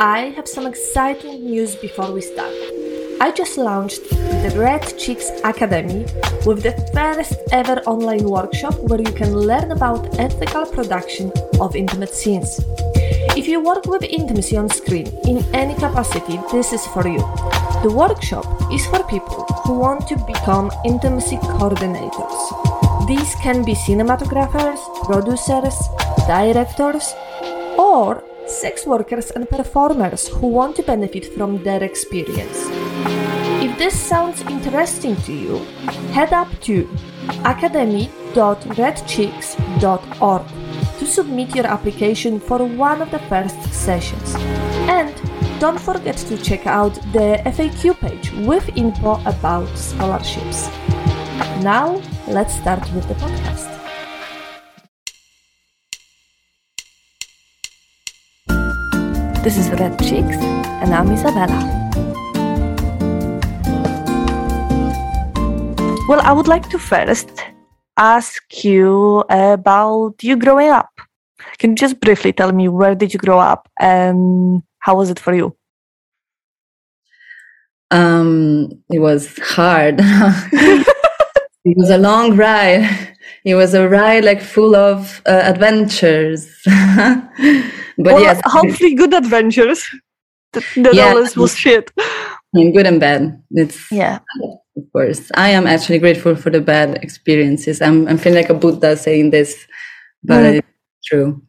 I have some exciting news before we start. I just launched the Red Cheeks Academy with the first ever online workshop where you can learn about ethical production of intimate scenes. If you work with intimacy on screen in any capacity, this is for you. The workshop is for people who want to become intimacy coordinators. These can be cinematographers, producers, directors, or sex workers and performers who want to benefit from their experience. If this sounds interesting to you, head up to academy.redcheeks.org to submit your application for one of the first sessions. And don't forget to check out the FAQ page with info about scholarships. Now, let's start with the podcast. This is Red Cheeks, and I'm Isabella. Well, I would like to first ask you about you growing up. Can you just briefly tell me where did you grow up and how was it for you? Um, it was hard. it was a long ride. It was a ride like full of uh, adventures. but well, yes, hopefully good adventures. The, yeah. always was shit. Mean, good and bad. It's yeah, of course. I am actually grateful for the bad experiences. I'm I'm feeling like a Buddha saying this, but mm. it's true.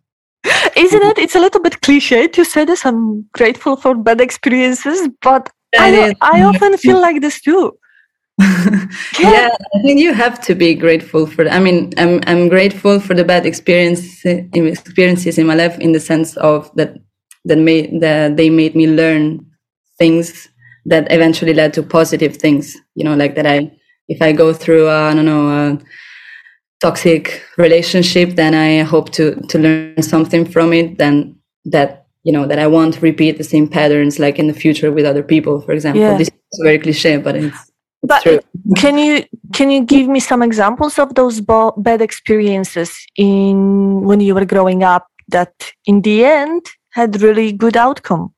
Isn't it? It's a little bit cliche to say this. I'm grateful for bad experiences, but I, I often feel like this too. yeah, I think you have to be grateful for. I mean, I'm I'm grateful for the bad experience eh, experiences in my life in the sense of that that made that they made me learn things that eventually led to positive things. You know, like that I if I go through I don't know a toxic relationship, then I hope to to learn something from it. Then that you know that I won't repeat the same patterns like in the future with other people. For example, yeah. this is very cliche, but it's but can you can you give me some examples of those bo- bad experiences in when you were growing up that in the end had really good outcome?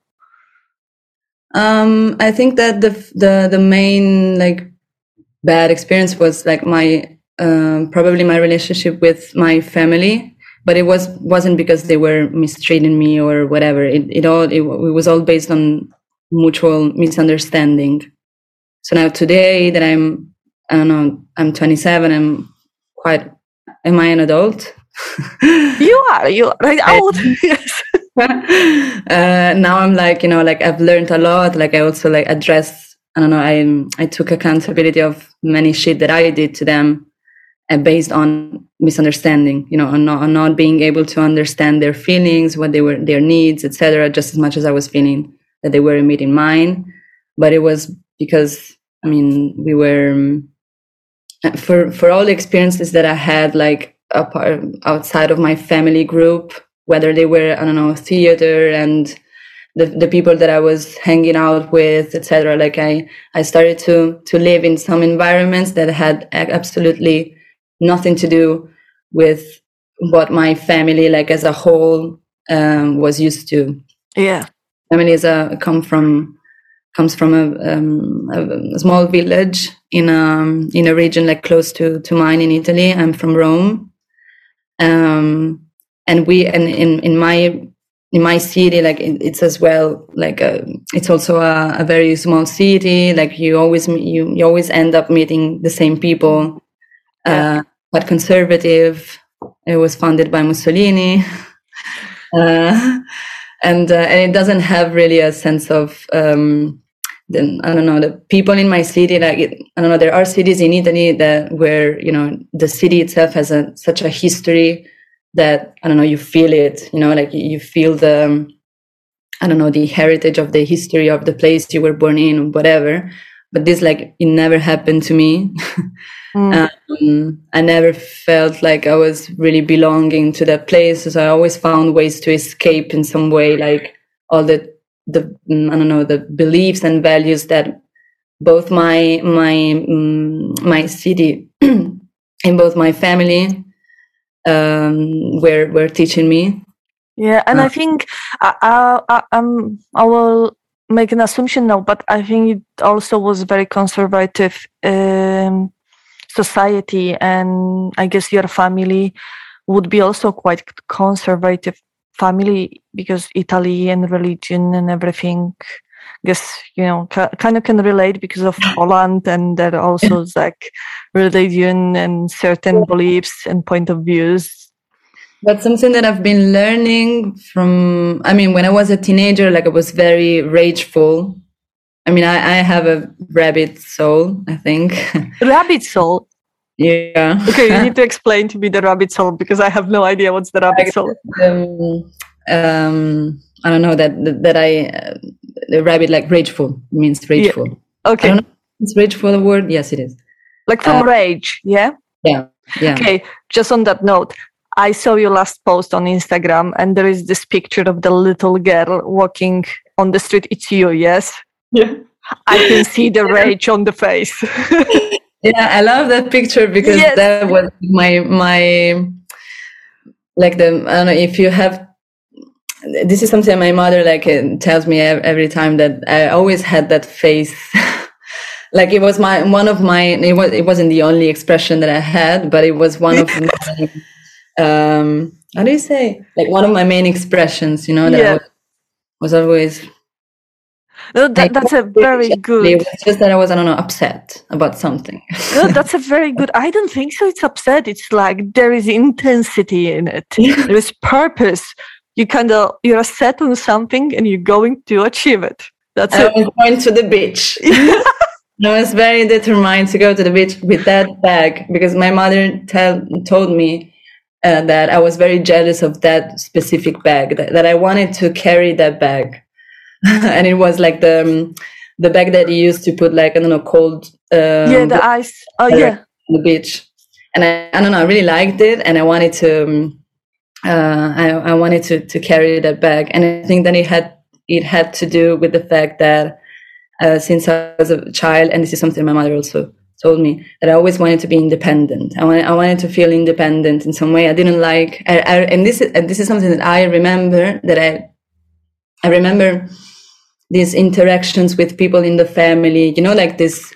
Um, I think that the the the main like bad experience was like my um, probably my relationship with my family, but it was wasn't because they were mistreating me or whatever. It it all it, it was all based on mutual misunderstanding so now today that I'm, I don't know, I'm 27, I'm quite, am I an adult? you are, you are right old. yes. uh, now I'm like, you know, like I've learned a lot. Like I also like address, I don't know, I, I took accountability of many shit that I did to them uh, based on misunderstanding, you know, on not, on not being able to understand their feelings, what they were, their needs, etc. just as much as I was feeling that they were meeting mine. But it was because I mean we were um, for for all the experiences that I had like apart outside of my family group, whether they were I don't know theater and the the people that I was hanging out with, etc. Like I I started to to live in some environments that had absolutely nothing to do with what my family like as a whole um, was used to. Yeah, family is a come from comes from a, um, a, small village in a in a region like close to to mine in Italy. I'm from Rome, um, and we and in in my in my city like it, it's as well like a, it's also a, a, very small city. Like you always you you always end up meeting the same people. Uh, but conservative. It was founded by Mussolini. Uh, and uh, and it doesn't have really a sense of um, then I don't know the people in my city like I don't know there are cities in Italy that where you know the city itself has a such a history that I don't know you feel it you know like you feel the I don't know the heritage of the history of the place you were born in or whatever. But this like it never happened to me mm. um, I never felt like I was really belonging to that place so I always found ways to escape in some way like all the the I don't know the beliefs and values that both my my um, my city and both my family um, were were teaching me. Yeah, and uh, I think I, I, I, um, I will make an assumption now, but I think it also was very conservative um, society, and I guess your family would be also quite conservative family because Italy and religion and everything. I guess you know kind of can relate because of Holland and that also is like religion and certain beliefs and point of views that's something that I've been learning from. I mean, when I was a teenager, like I was very rageful. I mean, I, I have a rabbit soul, I think. Rabbit soul? Yeah. Okay, you need to explain to me the rabbit soul because I have no idea what's the rabbit soul. Um, um, I don't know that that, that I uh, the rabbit like rageful means rageful. Yeah. Okay. Is rageful word? Yes, it is. Like from uh, rage, yeah. Yeah. Yeah. Okay. Just on that note, I saw your last post on Instagram, and there is this picture of the little girl walking on the street. It's you, yes? Yeah. I can see the rage on the face. yeah, I love that picture because yes. that was my my like the I don't know if you have. This is something my mother like uh, tells me every time that I always had that face. like it was my one of my it was it wasn't the only expression that I had, but it was one of my um how do you say like one of my main expressions you know that yeah. was, was, always no, that, that's a very good it was just that i was i don't know upset about something. No that's a very good i don't think so it's upset it's like there is intensity in it. There is purpose. You kind of you're set on something and you're going to achieve it. That's I it was going to the beach. I was very determined to go to the beach with that bag because my mother tell, told me uh, that I was very jealous of that specific bag, that, that I wanted to carry that bag. and it was like the, um, the bag that you used to put like, I don't know, cold. Um, yeah, the ice. Oh, yeah. On the beach. And I, I don't know, I really liked it. And I wanted to, um, uh, I, I wanted to, to carry that bag. And I think that it had, it had to do with the fact that, uh, since I was a child, and this is something my mother also told me that I always wanted to be independent. I wanted, I wanted to feel independent in some way. I didn't like, I, I, and this is, and this is something that I remember that I, I remember these interactions with people in the family, you know, like this,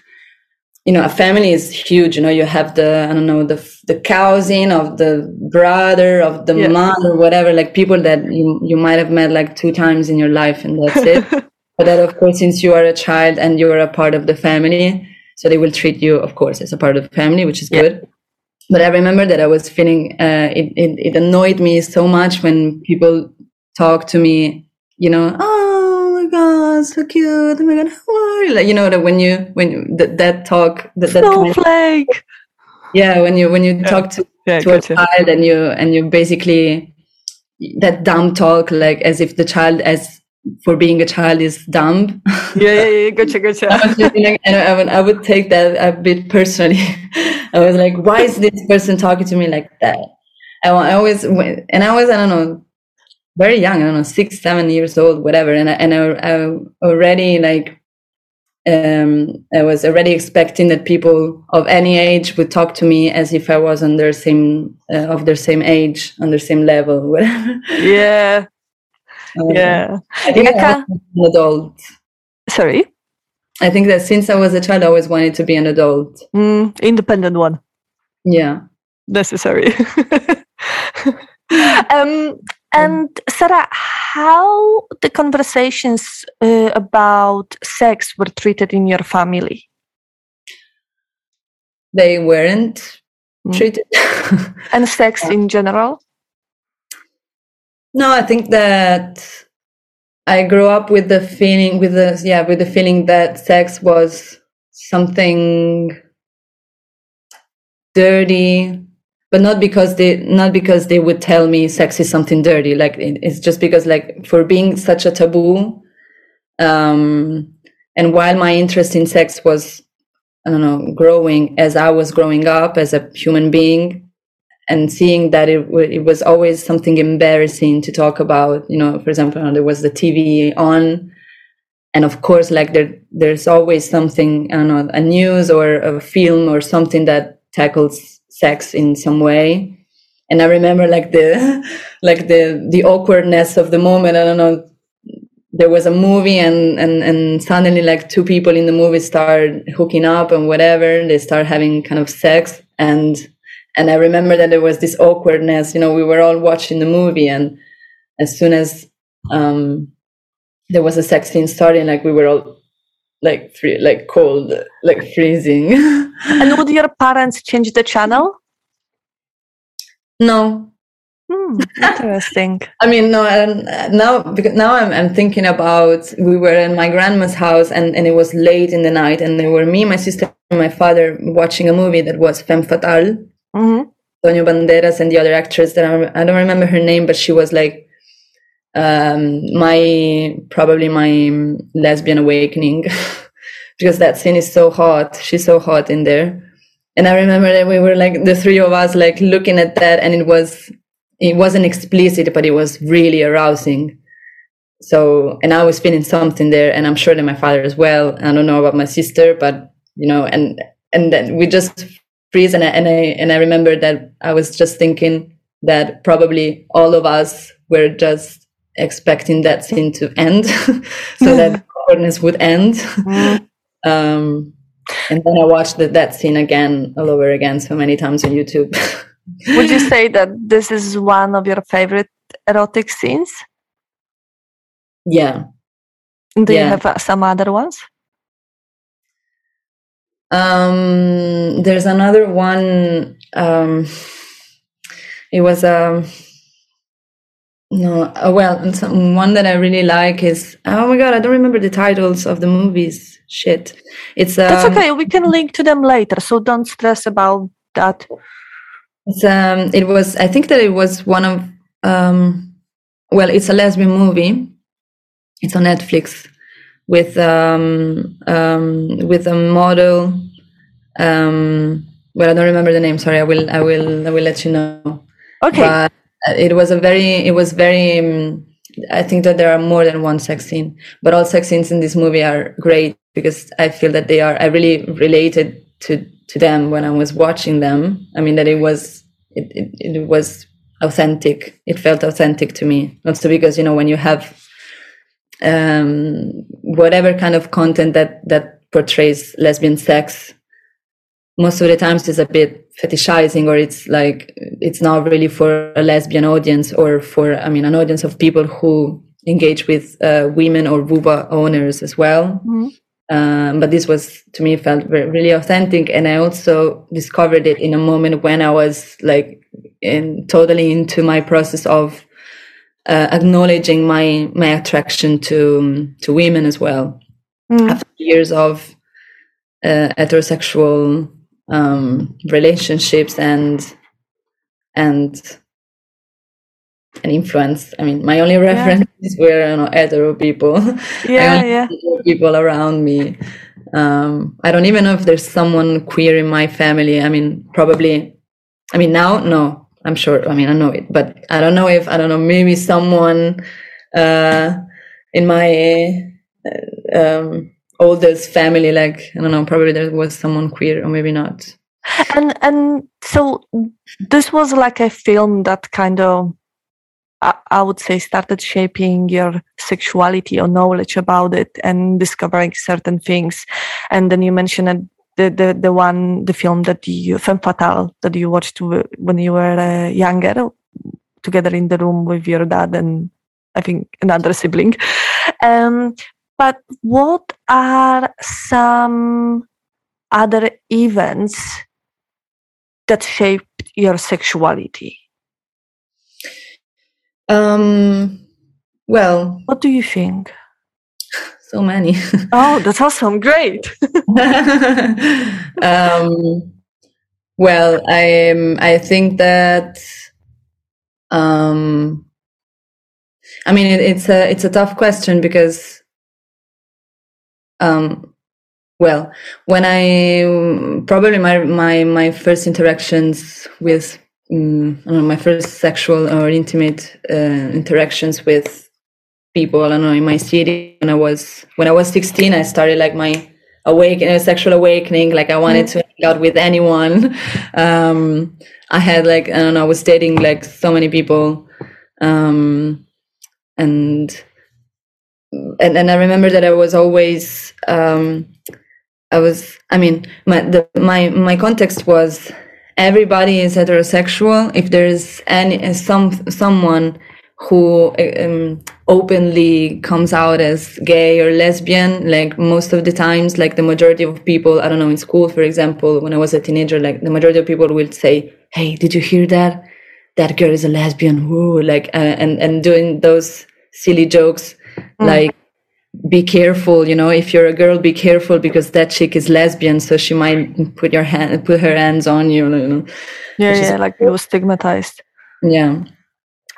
you know, a family is huge. You know, you have the, I don't know, the, the cousin of the brother of the yeah. mom or whatever, like people that you, you might have met like two times in your life and that's it. but that, of course, since you are a child and you are a part of the family, so they will treat you, of course, as a part of the family, which is yeah. good. But I remember that I was feeling uh, it, it, it annoyed me so much when people talk to me, you know, oh god, so cute. Oh my god, how are you? Like you know that when you when that, that talk that, that snowflake. Kind of, yeah, when you when you yeah. talk to, yeah, to a child and you and you basically that dumb talk like as if the child as for being a child is dumb. Yeah, yeah, yeah. Gotcha, gotcha. I, like, and I, would, I would take that a bit personally. I was like, why is this person talking to me like that? I, I always, and I was, I don't know, very young, I don't know, six, seven years old, whatever. And I, and I, I already like, um, I was already expecting that people of any age would talk to me as if I was on their same, uh, of their same age, on their same level, whatever. Yeah, yeah. I think yeah. I an adult. Sorry? I think that since I was a child, I always wanted to be an adult. Mm, independent one. Yeah. Necessary. um, and Sara, how the conversations uh, about sex were treated in your family? They weren't mm. treated. and sex in general? No, I think that I grew up with the feeling, with the yeah, with the feeling that sex was something dirty, but not because they not because they would tell me sex is something dirty. Like it's just because like for being such a taboo, um, and while my interest in sex was I don't know growing as I was growing up as a human being, and seeing that it, it was always something embarrassing to talk about you know for example there was the tv on and of course like there there's always something i don't know a news or a film or something that tackles sex in some way and I remember like the like the the awkwardness of the moment. I don't know. There was a movie and and and suddenly like two people in the movie start hooking up and whatever. They start having kind of sex and and I remember that there was this awkwardness. You know, we were all watching the movie and as soon as um there was a sex scene starting, like we were all like free, like cold, like freezing. and would your parents change the channel? No. Hmm, interesting. I mean, no. now, because now I'm, I'm thinking about we were in my grandma's house and, and it was late in the night, and there were me, my sister, and my father watching a movie that was Femme Fatale. Mm-hmm. Antonio Banderas and the other actress that I, I don't remember her name, but she was like um, my probably my lesbian awakening because that scene is so hot. She's so hot in there. And I remember that we were like the three of us like looking at that and it was it wasn't explicit, but it was really arousing. So and I was feeling something there and I'm sure that my father as well. I don't know about my sister, but you know, and and then we just freeze and I and I and I remember that I was just thinking that probably all of us were just expecting that scene to end so that awkwardness would end. Mm. Um, and then I watched the, that scene again all over again so many times on YouTube. would you say that this is one of your favorite erotic scenes? Yeah. Do yeah. you have uh, some other ones? Um, there's another one. Um, it was um no, uh, well, one that I really like is oh my god, I don't remember the titles of the movies. Shit, it's um, that's okay. We can link to them later, so don't stress about that. It's um, it was I think that it was one of um, well, it's a lesbian movie. It's on Netflix with um um with a model um well I don't remember the name. Sorry, I will I will I will let you know. Okay. But, it was a very it was very um, i think that there are more than one sex scene but all sex scenes in this movie are great because i feel that they are i really related to to them when i was watching them. I mean that it was it, it, it was authentic. It felt authentic to me. Also because you know when you have um whatever kind of content that that portrays lesbian sex most of the times it's a bit fetishizing or it's like it's not really for a lesbian audience or for i mean an audience of people who engage with uh, women or vulva owners as well mm-hmm. um, but this was to me felt very, really authentic and i also discovered it in a moment when i was like in totally into my process of uh, acknowledging my my attraction to to women as well mm. after years of uh, heterosexual um, relationships and and and influence. I mean, my only references yeah. were you know hetero people. Yeah, yeah. People around me. Um, I don't even know if there's someone queer in my family. I mean, probably. I mean, now no. I'm sure. I mean, I know it, but I don't know if I don't know. Maybe someone uh, in my uh, um, oldest family like i don't know probably there was someone queer or maybe not. And and so this was like a film that kind of I, would say started shaping your sexuality or knowledge about it and discovering certain things. And then you mentioned the the, the one the film that you femme fatale that you watched when you were uh, younger together in the room with your dad and i think another sibling. Um, but what are some other events that shaped your sexuality? Um, well, what do you think? So many. oh, that's awesome! Great. um, well, I I think that um, I mean it, it's a it's a tough question because um, well, when I probably my my my first interactions with um, know, my first sexual or intimate uh, interactions with people I don't know in my city when I was when I was 16 I started like my awakening, a sexual awakening. Like I wanted to hang out with anyone. Um, I had like I don't know, I was dating like so many people, um, and and and I remember that I was always um, I was I mean my the, my my context was everybody is heterosexual if there's any some someone who um, openly comes out as gay or lesbian like most of the times like the majority of people i don't know in school for example when i was a teenager like the majority of people will say hey did you hear that that girl is a lesbian Woo! like uh, and and doing those silly jokes mm. like be careful you know if you're a girl be careful because that chick is lesbian so she might put your hand put her hands on you, you know. Yeah yeah like you stigmatized. Yeah.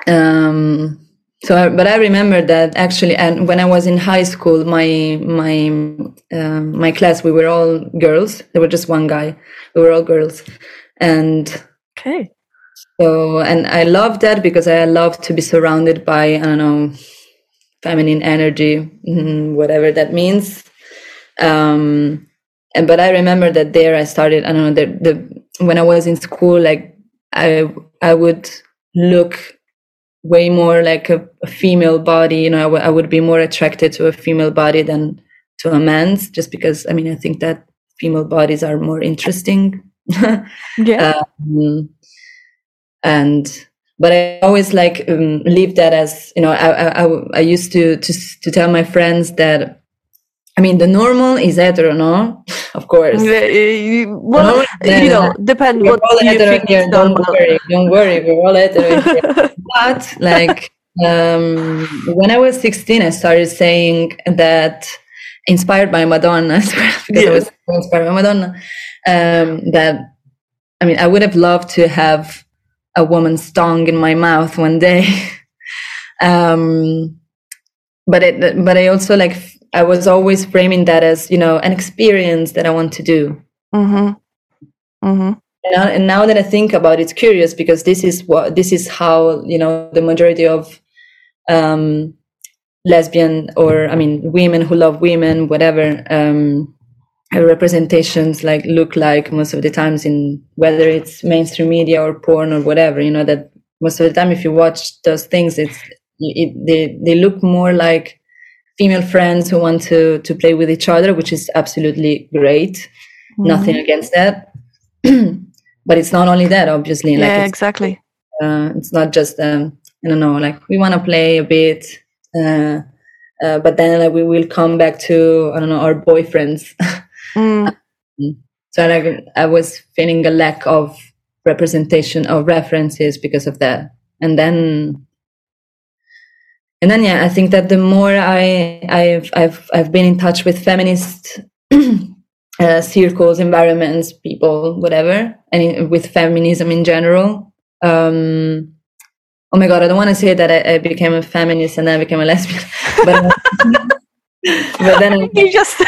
Um so I, but i remember that actually and when i was in high school my my um, my class we were all girls. There were just one guy. We were all girls. And okay. so and i loved that because i love to be surrounded by i don't know feminine energy, mm, whatever that means. Um, and but I remember that there I started. I don't know the, the when I was in school, like I I would look way more like a, a female body. You know, I, w- I would be more attracted to a female body than to a man's, just because I mean I think that female bodies are more interesting. yeah. Um, and but I always like um, leave that as you know I, I, I used to, to to tell my friends that I mean the normal is hetero no? Of course. Well you know depend what you think here. don't worry don't worry we're all hetero but like um, when I was 16 I started saying that inspired by Madonna because I was inspired by Madonna um, that I mean I would have loved to have a woman's tongue in my mouth one day. um, but it, but I also like I was always framing that as you know an experience that I want to do. Mm-hmm. Mm-hmm. And, now, and now that I think about it, it's curious because this is what this is how you know the majority of um, lesbian or I mean women who love women, whatever, um, representations like look like most of the times in whether it's mainstream media or porn or whatever you know that most of the time if you watch those things it's it, they they look more like female friends who want to to play with each other which is absolutely great. Mm-hmm. nothing against that. But it's not only that obviously like yeah exactly. uh, it's not just um i don't know like we want to play a bit uh, uh, but then like, we will come back to i don't know our boyfriends Mm. So like I was feeling a lack of representation of references because of that. And then and then yeah, I think that the more I I've I've I've been in touch with feminist uh, circles, environments, people, whatever, and in, with feminism in general. Um, oh my god, I don't want to say that I, I became a feminist and then I became a lesbian, but but then you just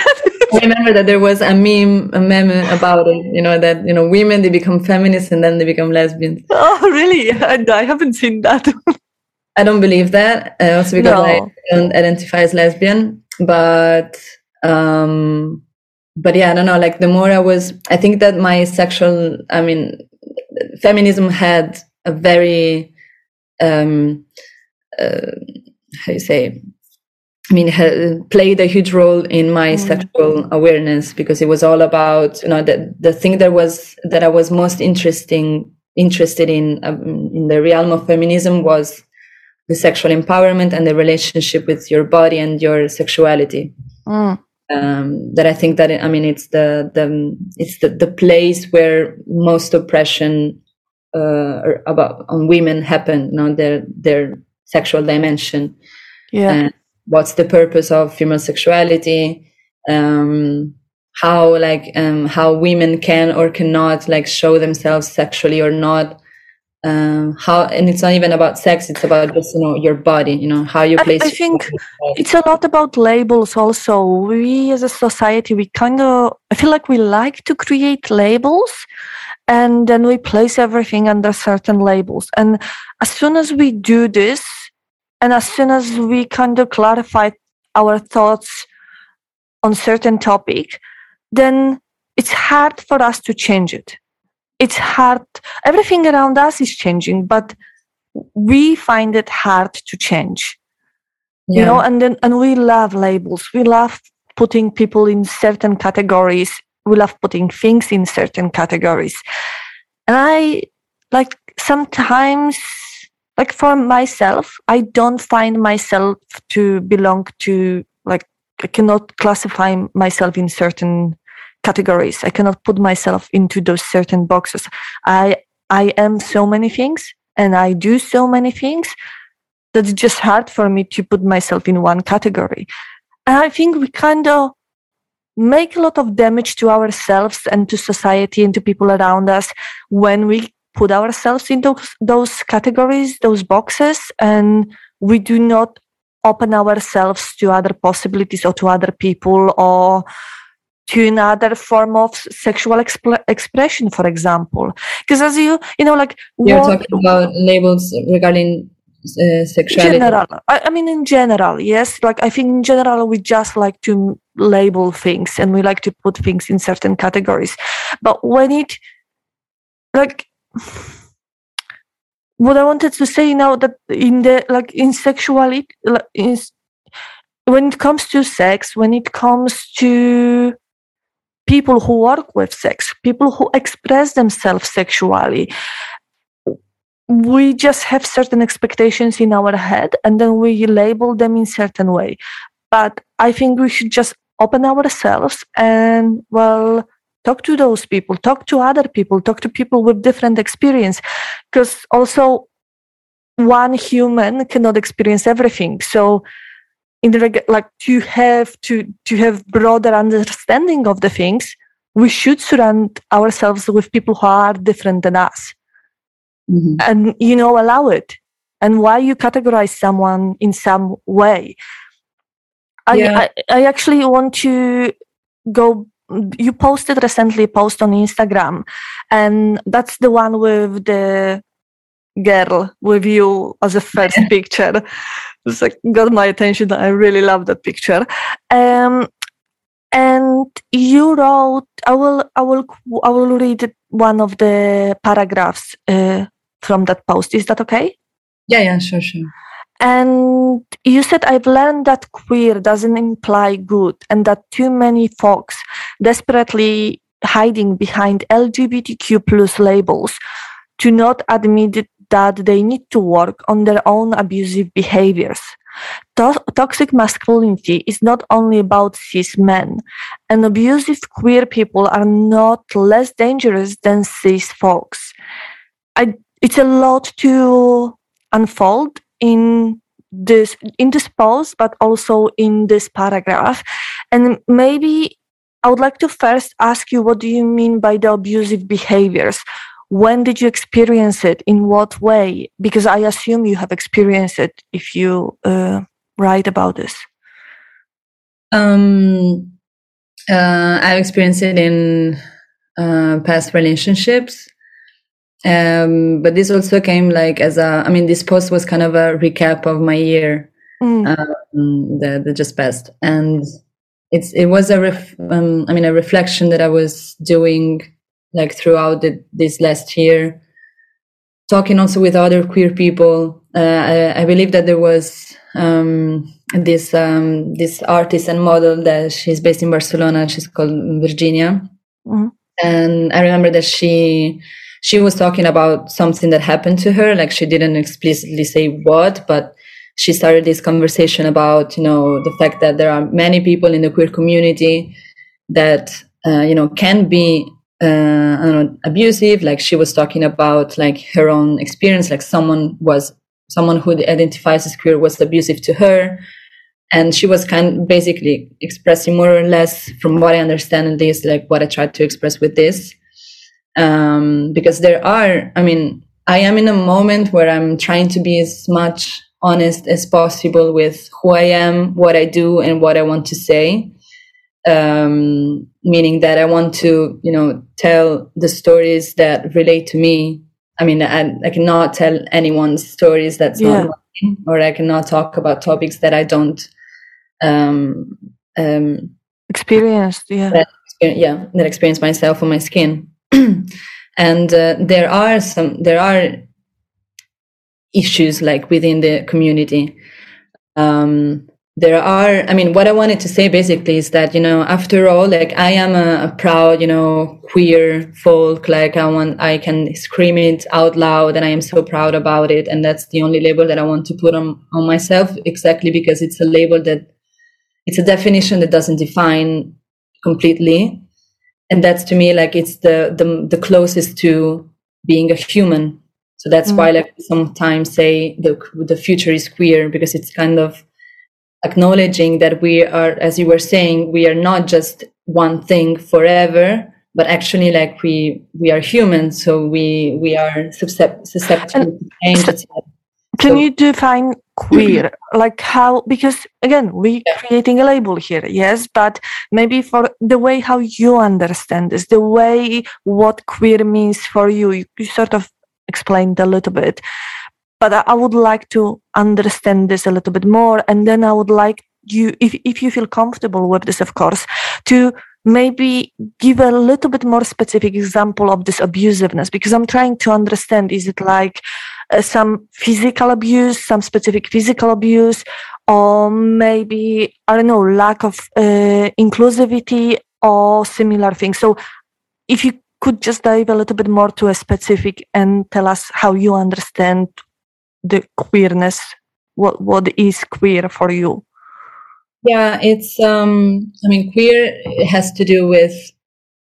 I remember that there was a meme, a meme about it. You know that you know women they become feminists and then they become lesbians. Oh, really? I, I haven't seen that. I don't believe that. Uh, also because no. I don't identify as lesbian, but um, but yeah, I don't know. Like the more I was, I think that my sexual, I mean, feminism had a very um, uh, how you say I mean, played a huge role in my mm. sexual awareness because it was all about, you know, the, the thing that was, that I was most interesting, interested in, um, in the realm of feminism was the sexual empowerment and the relationship with your body and your sexuality. Mm. Um, that I think that, I mean, it's the, the, it's the, the place where most oppression, uh, about, on women happen, you know, their, their sexual dimension. Yeah. And, what's the purpose of female sexuality um, how like um, how women can or cannot like show themselves sexually or not um, how and it's not even about sex it's about just you know your body you know how you place I, I think it's a lot about labels also. We as a society we kind of i feel like we like to create labels and then we place everything under certain labels. And as soon as we do this and as soon as we kind of clarify our thoughts on certain topic then it's hard for us to change it. It's hard. Everything around us is changing, but we find it hard to change. Yeah. You know, and then and we love labels. We love putting people in certain categories. We love putting things in certain categories. And I like sometimes like for myself, I don't find myself to belong to like I cannot classify myself in certain categories. I cannot put myself into those certain boxes. I I am so many things and I do so many things that it's just hard for me to put myself in one category. And I think we kind of make a lot of damage to ourselves and to society and to people around us when we put ourselves in those, those categories, those boxes, and we do not open ourselves to other possibilities or to other people or to another form of sexual exp- expression, for example. Because as you, you know, like you're what, talking about labels regarding uh, sexuality. General, I, I mean, in general, yes. Like I think in general, we just like to label things and we like to put things in certain categories. But when it, like, what I wanted to say now that in the like in sexuality, in, when it comes to sex, when it comes to people who work with sex, people who express themselves sexually, we just have certain expectations in our head and then we label them in certain way. But I think we should just open ourselves and well talk to those people talk to other people talk to people with different experience because also one human cannot experience everything so in the like to have to to have broader understanding of the things we should surround ourselves with people who are different than us mm-hmm. and you know allow it and why you categorize someone in some way I. I, I actually want to go you posted recently a post on Instagram, and that's the one with the girl with you as a first picture. It's like got my attention. I really love that picture. Um, and you wrote. I will. I will. I will read one of the paragraphs uh, from that post. Is that okay? Yeah. Yeah. Sure. Sure. And you said, I've learned that queer doesn't imply good and that too many folks desperately hiding behind LGBTQ plus labels do not admit that they need to work on their own abusive behaviors. To- toxic masculinity is not only about cis men, and abusive queer people are not less dangerous than cis folks. I, it's a lot to unfold in this in this post but also in this paragraph. And maybe i would like to first ask you what do you mean by the abusive behaviors? When did you experience it? In what way? Because i assume you have experienced it if you uh, write about this. Um uh, i've experienced it in uh, past relationships um, but this also came like as a, I mean, this post was kind of a recap of my year mm. um, that, that just passed. And it's, it was a, ref, um, I mean, a reflection that I was doing like throughout the, this last year, talking also with other queer people. Uh, I, I, believe that there was, um, this, um, this artist and model that she's based in Barcelona. She's called Virginia. Mm. And I remember that she, she was talking about something that happened to her. Like she didn't explicitly say what, but she started this conversation about, you know, the fact that there are many people in the queer community that, uh, you know, can be uh, know, abusive. Like she was talking about like her own experience, like someone was someone who identifies as queer was abusive to her. And she was kind of basically expressing more or less, from what I understand, at least, like what I tried to express with this, um, because there are i mean i am in a moment where i'm trying to be as much honest as possible with who i am what i do and what i want to say. Um, meaning that i want to you know tell the stories that relate to me. I mean i, I cannot tell anyone's stories that's yeah. not mine or i cannot talk about topics that i don't um, um, experienced yeah. yeah that experience myself on my skin and uh, there are some there are issues like within the community. Um, there are i mean what i wanted to say basically is that you know after all like i am a, a, proud you know queer folk like i want i can scream it out loud and i am so proud about it. And that's the only label that i want to put on on myself exactly because it's a label that it's a definition that doesn't define completely and that's to me like it's the the, the closest to being a human. So that's mm. why like sometimes say the the future is queer because it's kind of acknowledging that we are as you were saying we are not just one thing forever but actually like we we are human. So we we are susceptible to change can so, you define queer like how because again we yeah. creating a label here yes but maybe for the way how you understand this the way what queer means for you you, you sort of explained a little bit but I would like to understand this a little bit more. And then I would like you, if, if you feel comfortable with this, of course, to maybe give a little bit more specific example of this abusiveness because I'm trying to understand is it like uh, some physical abuse, some specific physical abuse, or maybe, I don't know, lack of uh, inclusivity or similar things. So if you could just dive a little bit more to a specific and tell us how you understand the queerness what what is queer for you yeah it's um i mean queer has to do with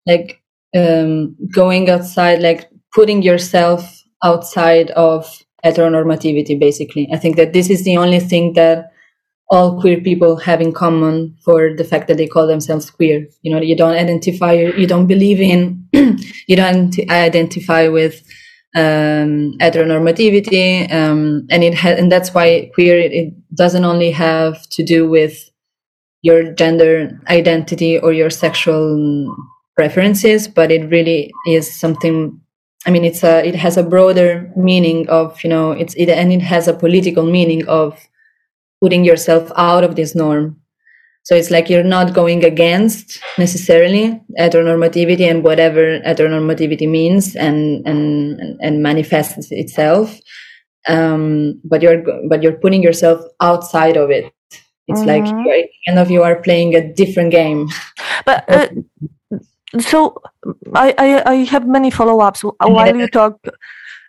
like um going outside like putting yourself outside of heteronormativity basically i think that this is the only thing that all queer people have in common for the fact that they call themselves queer you know you don't identify you don't believe in you don't identify with um, heteronormativity, um, and it ha- and that's why queer it, it, doesn't only have to do with your gender identity or your sexual preferences, but it really is something. I mean, it's a it has a broader meaning of you know it's it and it has a political meaning of putting yourself out of this norm so it's like you're not going against necessarily heteronormativity and whatever heteronormativity means and and and manifests itself. Um, but you're but you're putting yourself outside of it. It's mm-hmm. like kind of you are playing a different game. But uh, so I, I I have many follow ups while you talk.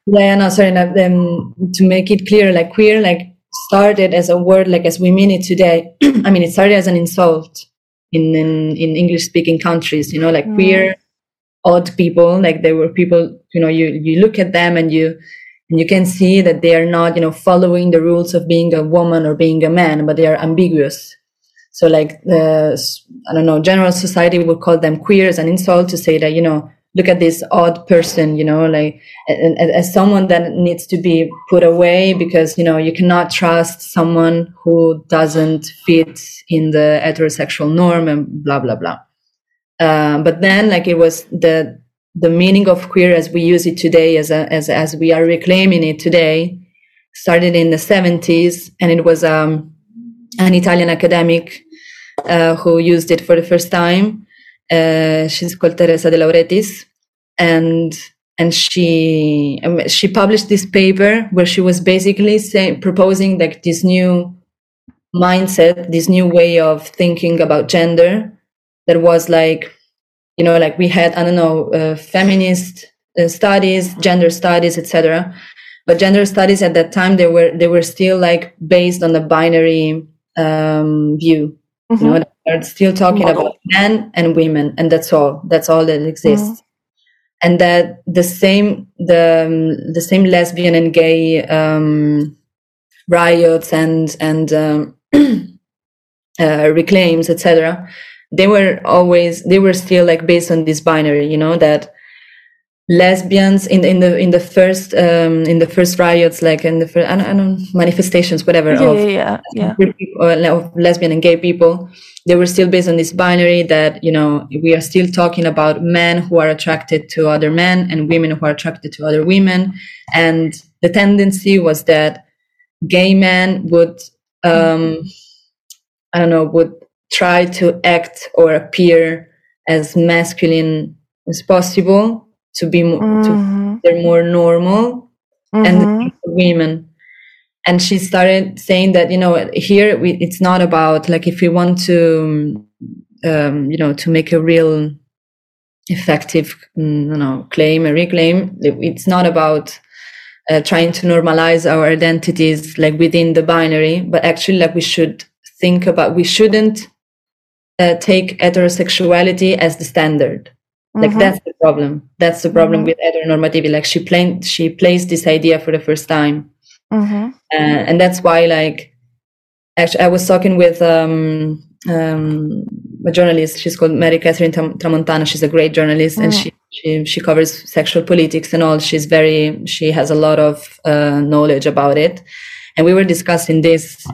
Yeah, no, sorry. Um, to make it clear, like queer, like started as a word like as we mean it today. I mean, it started as an insult in in, in English speaking countries. You know, like mm. queer, odd people. Like there were people. You know, you you look at them and you and you can see that they are not you know following the rules of being a woman or being a man, but they are ambiguous. So like the I don't know, general society would call them queer as an insult to say that you know look at this odd person, you know, like as someone that needs to be put away because, you know, you cannot trust someone who doesn't fit in the heterosexual norm and blah, blah, blah. Uh, but then like it was the, the meaning of queer as we use it today as a, as, as we are reclaiming it today started in the 70s and it was, um, an Italian academic, uh, who used it for the first time uh, she's called Teresa de Lauretis, and and she um, she published this paper where she was basically say, proposing like this new mindset, this new way of thinking about gender that was like, you know, like we had I don't know uh, feminist uh, studies, gender studies, etc. But gender studies at that time they were they were still like based on the binary um, view. Mm-hmm. You know, they're still talking about men and women, and that's all. That's all that exists. Mm. And that the same the um, the same lesbian and gay um, riots and and um, uh, reclaims, etc. They were always they were still like based on this binary, you know that lesbians in in the in the first um in the first riots like in the first I don't, I don't manifestations whatever yeah, of, yeah, yeah, yeah. of lesbian and gay people. They were still based on this binary that you know we are still talking about men who are attracted to other men and women who are attracted to other women. And the tendency was that gay men would um i don't know would try to act or appear as masculine as possible to be more, mm-hmm. to they're more normal mm-hmm. and women and she started saying that you know here we, it's not about like if we want to um, you know to make a real effective mm, you know claim a reclaim it's not about uh, trying to normalize our identities like within the binary but actually like we should think about we shouldn't uh, take heterosexuality as the standard like mm-hmm. that's the problem that's the problem mm-hmm. with heteronormativity like she plain she placed this idea for the first time mm-hmm. uh, and that's why like actually i was talking with um, um, a journalist she's called mary catherine tramontana she's a great journalist and mm. she, she she covers sexual politics and all she's very she has a lot of uh, knowledge about it and we were discussing this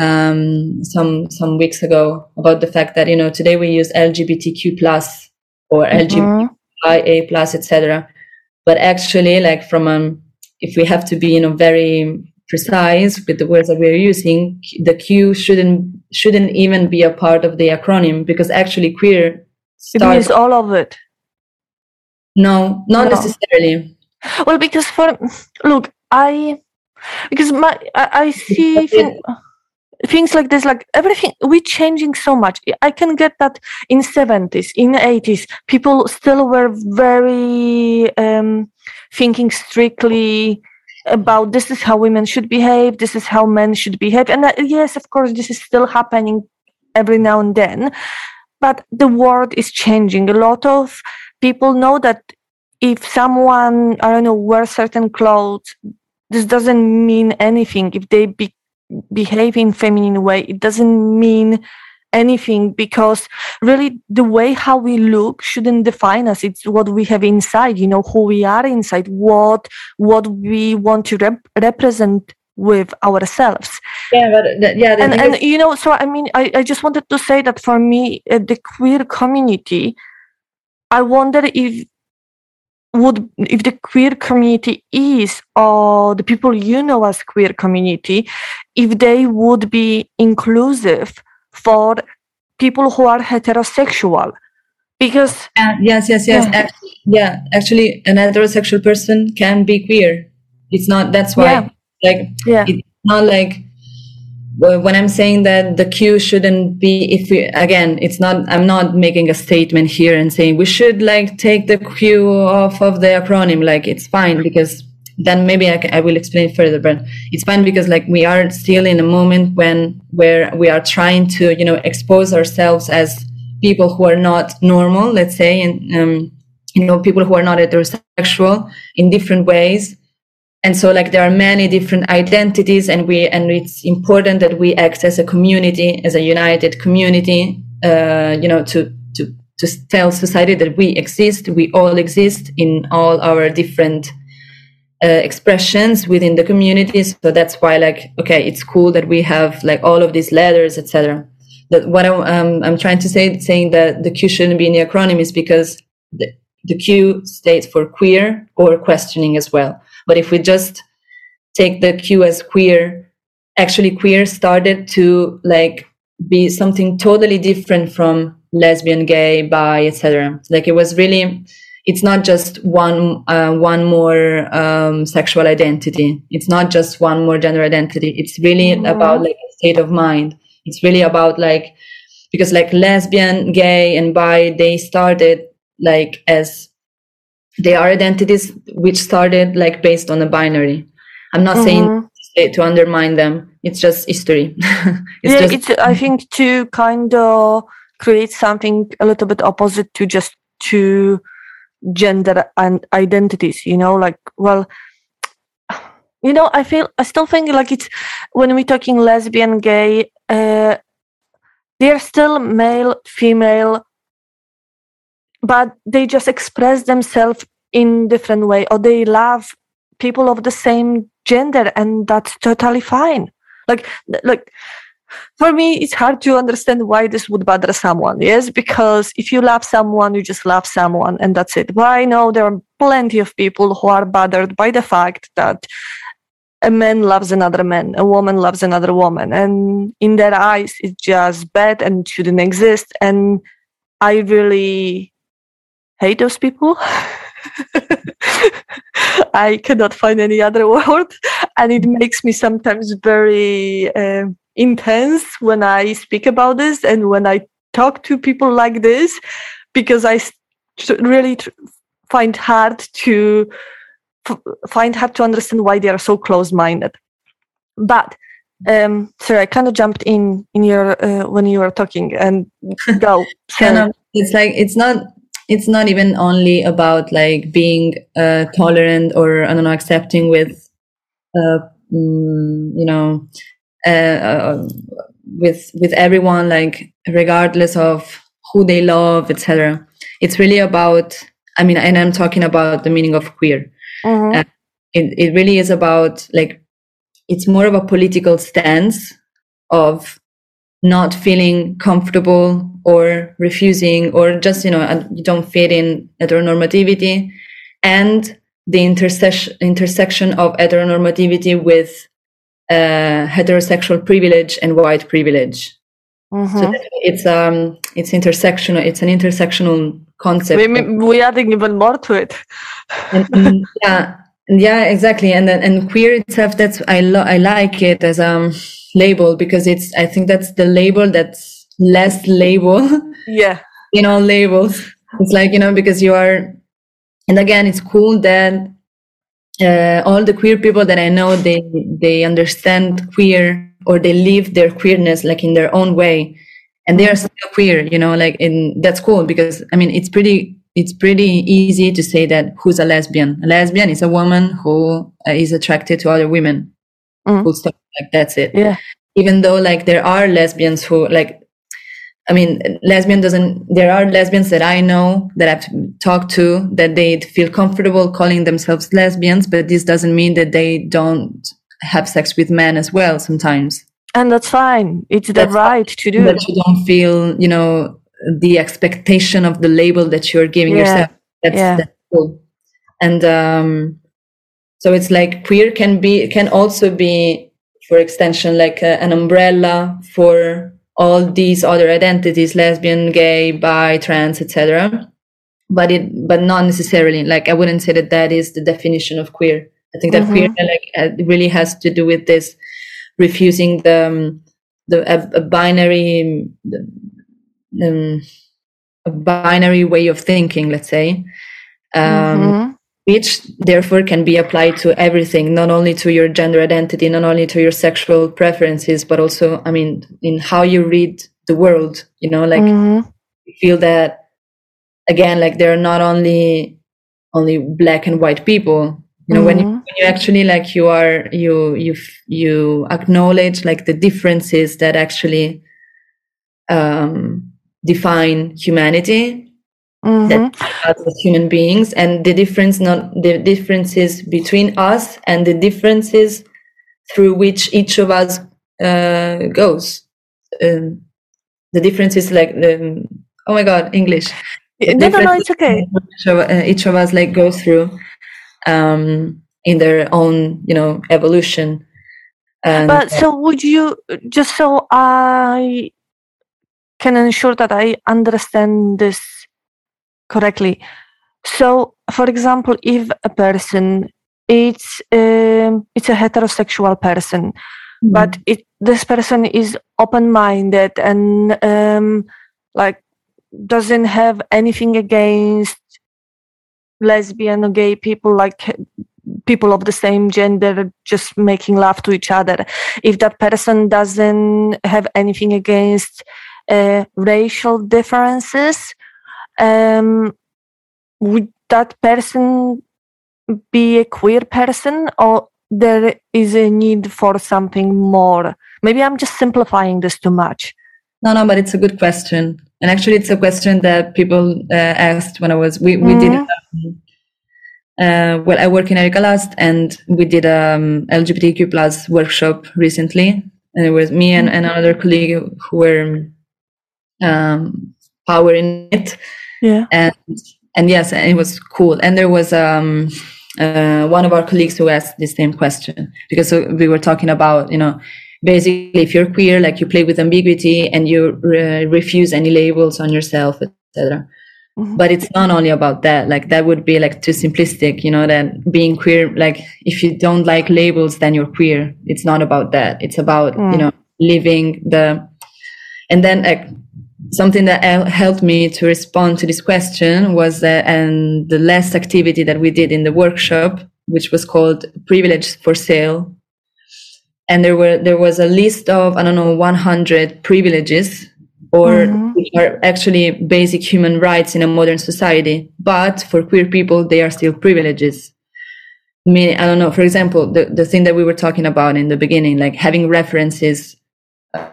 um, some some weeks ago about the fact that you know today we use lgbtq plus or mm-hmm. lgbtia plus etc but actually like from um if we have to be you know very precise with the words that we're using the q shouldn't shouldn't even be a part of the acronym because actually queer it means all of it no not no. necessarily well because for look i because my i, I see things like this like everything we're changing so much. I can get that in 70s in 80s people still were very um, thinking strictly about this is how women should behave this is how men should behave. And uh, yes of course this is still happening every now and then but the world is changing. A lot of people know that if someone i don't know wears certain clothes this doesn't mean anything. If they be behave in feminine way it doesn't mean anything because really the way how we look shouldn't define us. It's what we have inside you know who we are inside what what we want to rep- represent with ourselves. Yeah but yeah and, and you know so i mean I, I just wanted to say that for me uh, the queer community i wonder if would if the queer community is or the people you know as queer community if they would be inclusive for people who are heterosexual because uh, yes yes yes yeah. Actually, yeah actually an heterosexual person can be queer it's not that's why yeah. like yeah. it's not like when I'm saying that the Q shouldn't be, if we, again, it's not, I'm not making a statement here and saying we should like take the Q off of the acronym. Like it's fine because then maybe I, I will explain further, but it's fine because like we are still in a moment when, where we are trying to, you know, expose ourselves as people who are not normal, let's say, and, um, you know, people who are not heterosexual in different ways and so like there are many different identities and we and it's important that we act as a community as a united community uh, you know to to to tell society that we exist we all exist in all our different uh, expressions within the communities so that's why like okay it's cool that we have like all of these letters etc that what I'm, um, I'm trying to say saying that the q shouldn't be in the acronym is because the, the q stands for queer or questioning as well but if we just take the Q as queer, actually queer started to like be something totally different from lesbian, gay, bi, etc. Like it was really, it's not just one uh, one more um, sexual identity. It's not just one more gender identity. It's really mm-hmm. about like a state of mind. It's really about like because like lesbian, gay, and bi, they started like as they are identities which started like based on a binary. I'm not mm-hmm. saying to undermine them. It's just history. It's yeah just- it's i think to kind of create something a little bit opposite to just two gender and identities you know? Like well you know i feel i still think like it's when we're talking lesbian gay uh they're still male female but they just express themselves in different way or they love people of the same gender and that's totally fine. Like like for me it's hard to understand why this would bother someone yes? Because if you love someone you just love someone and that's it. But i know there are plenty of people who are bothered by the fact that a man loves another man a woman loves another woman and in their eyes it's just bad and shouldn't exist and I really hate those people. I cannot find any other word, and it makes me sometimes very uh, intense when I speak about this and when I talk to people like this, because I really find hard to find hard to understand why they are so close-minded. But um, sorry, I kind of jumped in in your uh, when you were talking and go. it's like it's not it's not even only about like being uh, tolerant or I don't know accepting with uh, mm, you know uh, uh, with with everyone like regardless of who they love etc it's really about i mean and i'm talking about the meaning of queer mm-hmm. Uh, it, it really is about like it's more of a political stance of not feeling comfortable or refusing or just you know you don't fit in heteronormativity. And the intersection intersection of heteronormativity with uh, heterosexual privilege and white privilege. Mm-hmm. so it's um it's intersectional it's an intersectional concept. We, we adding even more to it. And, and, yeah yeah exactly. And then and queer itself that's i lo- i like it as um, label because it's i think that's the label that's less label yeah in all labels it's like you know because you are and again it's cool that uh, all the queer people that i know they they understand queer or they live their queerness like in their own way and they are still queer you know like in that's cool because i mean it's pretty it's pretty easy to say that who's a lesbian. A lesbian is a woman who uh, is attracted to other women. Mm. Full stop. Like that's it. Yeah. Even though like there are lesbians who like, I mean, lesbian doesn't. There are lesbians that I know that I've talked to that they feel comfortable calling themselves lesbians, but this doesn't mean that they don't have sex with men as well sometimes. And that's fine. It's the that's right to do. That you don't feel, you know, the expectation of the label that you're giving yeah. yourself. That's, yeah. that's cool. And um, so it's like queer can be can also be, for extension, like a, an umbrella for all these other identities: lesbian, gay, bi, trans, etc. But it, but not necessarily. Like I wouldn't say that that is the definition of queer. I think that mm-hmm. queer like uh, really has to do with this refusing the um, the a, a binary um, a binary way of thinking, let's say, um, mm-hmm. Which therefore can be applied to everything, not only to your gender identity, not only to your sexual preferences, but also, I mean, in how you read the world. You know, like mm-hmm. you feel that again, like there are not only only black and white people. You know, mm-hmm. when you when you actually like you are you you you acknowledge like the differences that actually um define humanity mm-hmm. that as human beings and the difference not the differences between us and the differences through which each of us uh, goes. Um, the difference is like the oh my god english. No no no it's okay. each of, uh, each of us like go through um, in their own you know evolution. And, but so would you just so i can ensure that I understand this correctly. So, for example, if a person it's um, it's a heterosexual person, mm-hmm. but it this person is open-minded and um, like doesn't have anything against lesbian or gay people, like people of the same gender just making love to each other. If that person doesn't have anything against uh, racial differences, um, would that person be a queer person or there is a need for something more? Maybe I'm just simplifying this too much. No, no, but it's a good question. And actually, it's a question that people uh, asked when I was, we, we mm-hmm. did, um, uh, well, I work in Erika Lust and we did a um, LGBTQ plus workshop recently. And it was me and, and another colleague who were um, power in it. Yeah. And and yes, and it was cool. And there was um, uh, one of our colleagues who asked the same question because we were talking about you know basically if you're queer like you play with ambiguity and you re- refuse any labels on yourself etc mm-hmm. but it's not only about that like that would be like too simplistic you know that being queer like if you don't like labels then you're queer it's not about that it's about mm. you know living the and then like something that helped me to respond to this question was that and the last activity that we did in the workshop which was called privilege for sale and there were there was a list of i don't know 100 privileges or mm-hmm. which are actually basic human rights in a modern society but for queer people they are still privileges I mean, I don't know. For example, the, the thing that we were talking about in the beginning, like having references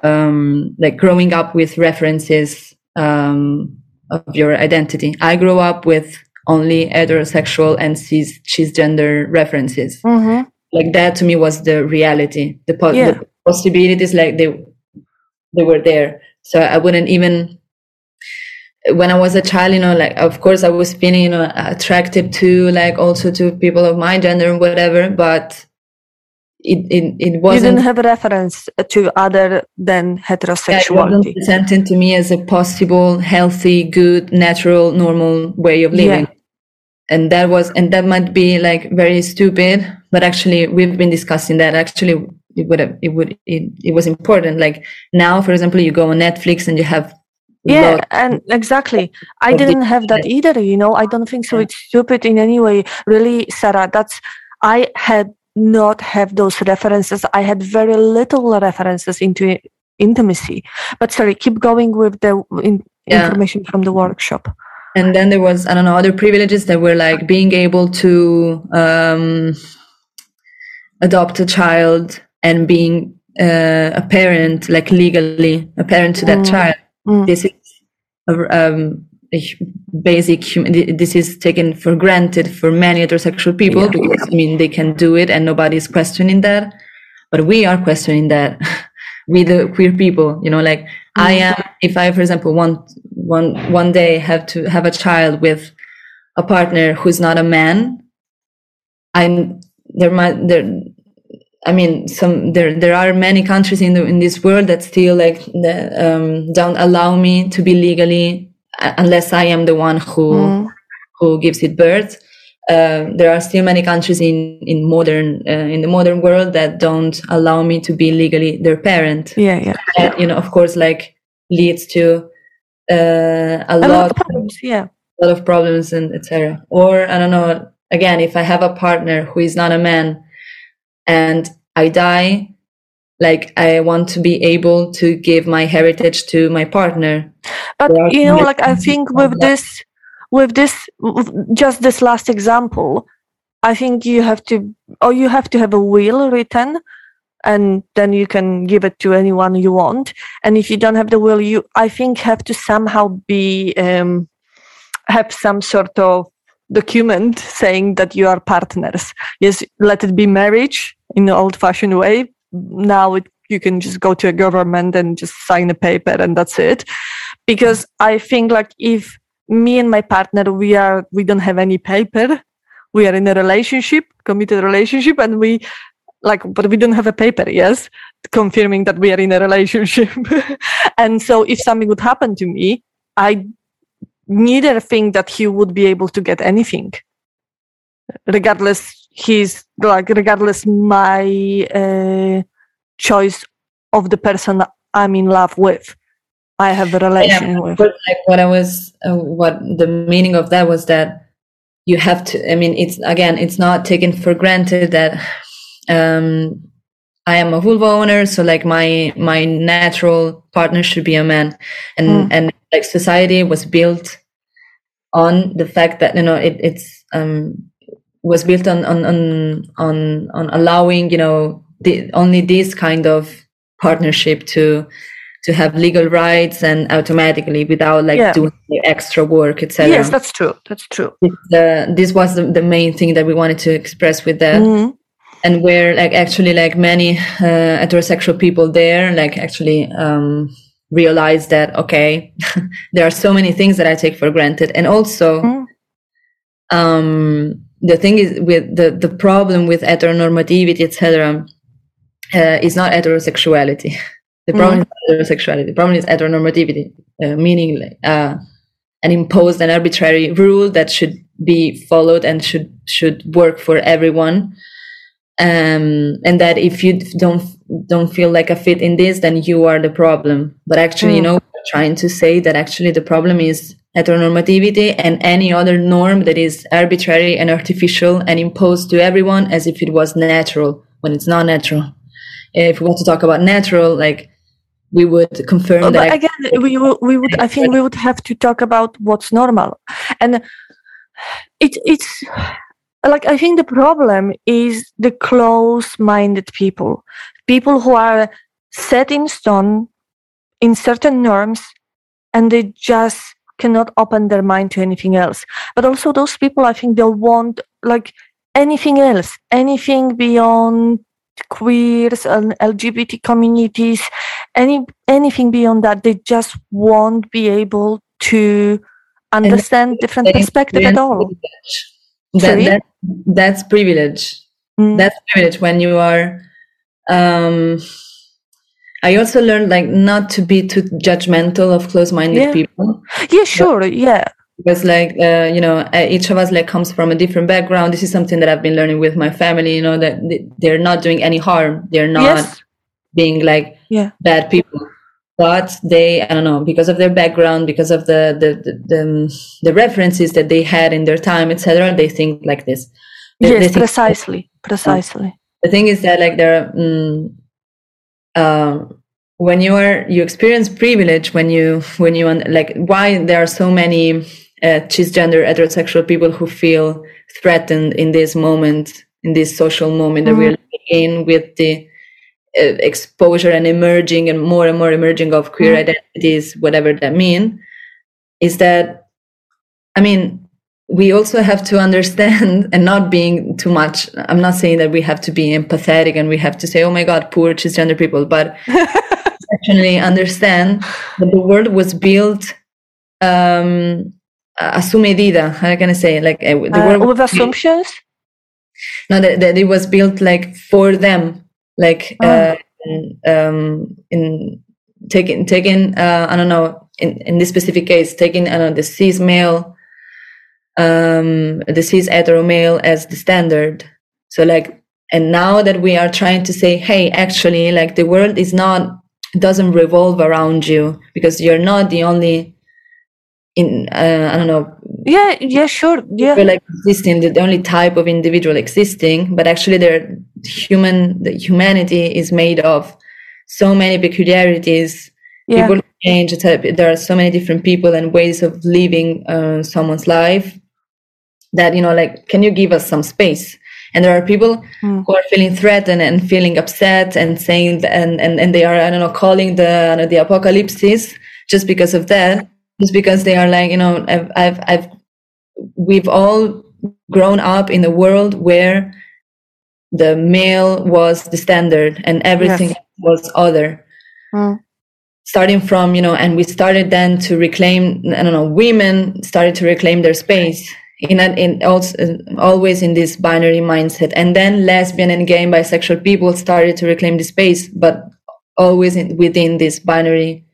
um, like growing up with references um, of your identity. I grew up with only heterosexual and cis cisgender references. Mm-hmm. Like that to me was the reality. The, po- yeah. the possibilities, like they they were there. So I wouldn't even when I was a child, you know, like of course I was feeling, you know, attracted to like also to people of my gender and whatever, but it, it, it wasn't. You didn't have a reference to other than heterosexuality. Yeah, it wasn't presented to me as a possible, healthy, good, natural, normal way of living. Yeah. And that was, and that might be like very stupid, but actually we've been discussing that. Actually, it would have, it would, it, it was important. Like now, for example, you go on Netflix and you have yeah and exactly i didn't have that either you know i don't think so it's stupid in any way really sara that's i had not have those references. I had very little references into intimacy. But sorry, keep going with the in, yeah. information from the workshop. And then there was I don't know other privileges that were like being able to um, adopt a child and being uh, a parent, like legally a parent to that mm. child. Mm. This is um, basic human this is taken for granted for many heterosexual people yeah. because i mean they can do it and nobody's questioning that but we are questioning that we the queer people you know like mm-hmm. i am if i for example want one one day have to have a child with a partner who's not a man i'm there might there I mean, some there there are many countries in the in this world that still like the, um, don't allow me to be legally unless I am the one who mm. who gives it birth. Uh, there are still many countries in in modern uh, in the modern world that don't allow me to be legally their parent. Yeah, yeah. And, you know, of course, like leads to uh, a, a, lot, lot of problems. Yeah, a lot of problems and etc. Or I don't know. Again, if I have a partner who is not a man, and I die, like i want to be able to give my heritage to my partner. But you know like i think with this with this just this last example i think you have to or you have to have a will written and then you can give it to anyone you want. And if you don't have the will you i think have to somehow be um, have some sort of document saying that you are partners. Yes let it be marriage in the old fashioned way now it, you can just go to a government and just sign a paper and that's it. Because i think like if me and my partner we are we don't have any paper we are in a relationship committed relationship and we like but we don't have a paper yes confirming that we are in a relationship. And so if something would happen to me i neither think that he would be able to get anything regardless he's like regardless my uh, choice of the person i'm in love with i have a relation yeah, with like what i was uh, what the meaning of that was that you have to i mean it's again it's not taken for granted that um i am a vulva owner so like my my natural partner should be a man and mm. and like society was built on the fact that you know it, it's um was built on on on on, on allowing you know the, only this kind of partnership to to have legal rights and automatically without like yeah. doing extra work etc yes that's true that's true the, this was the, the main thing that we wanted to express with that mm-hmm. and where like actually like many uh, heterosexual people there like actually um realize that okay there are so many things that i take for granted and also mm-hmm. um the thing is with the the problem with heteronormativity etc uh, is not heterosexuality the problem mm-hmm. is heterosexuality the problem is heteronormativity uh, meaning uh, and imposed and arbitrary rule that should be followed and should should work for everyone um, and that if you don't don't feel like a fit in this then you are the problem but actually mm. you know trying to say that actually the problem is heteronormativity and any other norm that is arbitrary and artificial and imposed to everyone as if it was natural when it's not natural. If we want to talk about natural like we would confirm oh, that again we, we would i think we would have to talk about what's normal. And it, it's like i think the problem is the close-minded people. People who are set in stone in certain norms and they just cannot open their mind to anything else. But also those people i think they'll want like anything else anything beyond queers and lgbt communities any anything beyond that they just won't be able to understand different perspective at all. That, that, that's privilege. Mm. that's privilege when you are um i also learned like not to be too judgmental of close-minded yeah. people. Yeah sure but, yeah. Because like uh, you know each of us like comes from a different background. This is something that i've been learning with my family you know that they're not doing any harm. They're not yes. being like yeah. bad people. But they i don't know because of their background because of the the the, the, the references that they had in their time etc they think like this. They, yes they precisely precisely. The thing is that like there are um, um, when you are you experience privilege when you when you like why there are so many uh, cisgender heterosexual people who feel threatened in this moment in this social moment mm-hmm. that we're in with the uh, exposure and emerging and more and more emerging of queer mm-hmm. identities, whatever that mean, is that, I mean, we also have to understand and not being too much. I'm not saying that we have to be empathetic and we have to say, oh my God, poor cisgender people, but actually understand that the world was built um, a su medida. How can I say? Like uh, the uh, world with assumptions? No, that, that it was built like for them like oh. uh, um, in taking taking uh, I don't know in, in this specific case taking I don't know the cis male um, the cis hetero male as the standard. So like and now that we are trying to say hey actually like the world is not doesn't revolve around you because you're not the only in uh, I don't know. Yeah, yeah, sure. Yeah, like existing the, only type of individual existing, but actually, there human the humanity is made of so many peculiarities. Yeah. People change. There are so many different people and ways of living uh, someone's life that you know, like, can you give us some space? And there are people mm. who are feeling threatened and feeling upset and saying and and, and they are I don't know calling the the apocalypse just because of that just because they are like you know I've, I've i've we've all grown up in a world where the male was the standard and everything yes. was other mm. starting from you know and we started then to reclaim i don't know women started to reclaim their space in a, in also always in this binary mindset. And then lesbian and gay and bisexual people started to reclaim the space but always in, within this binary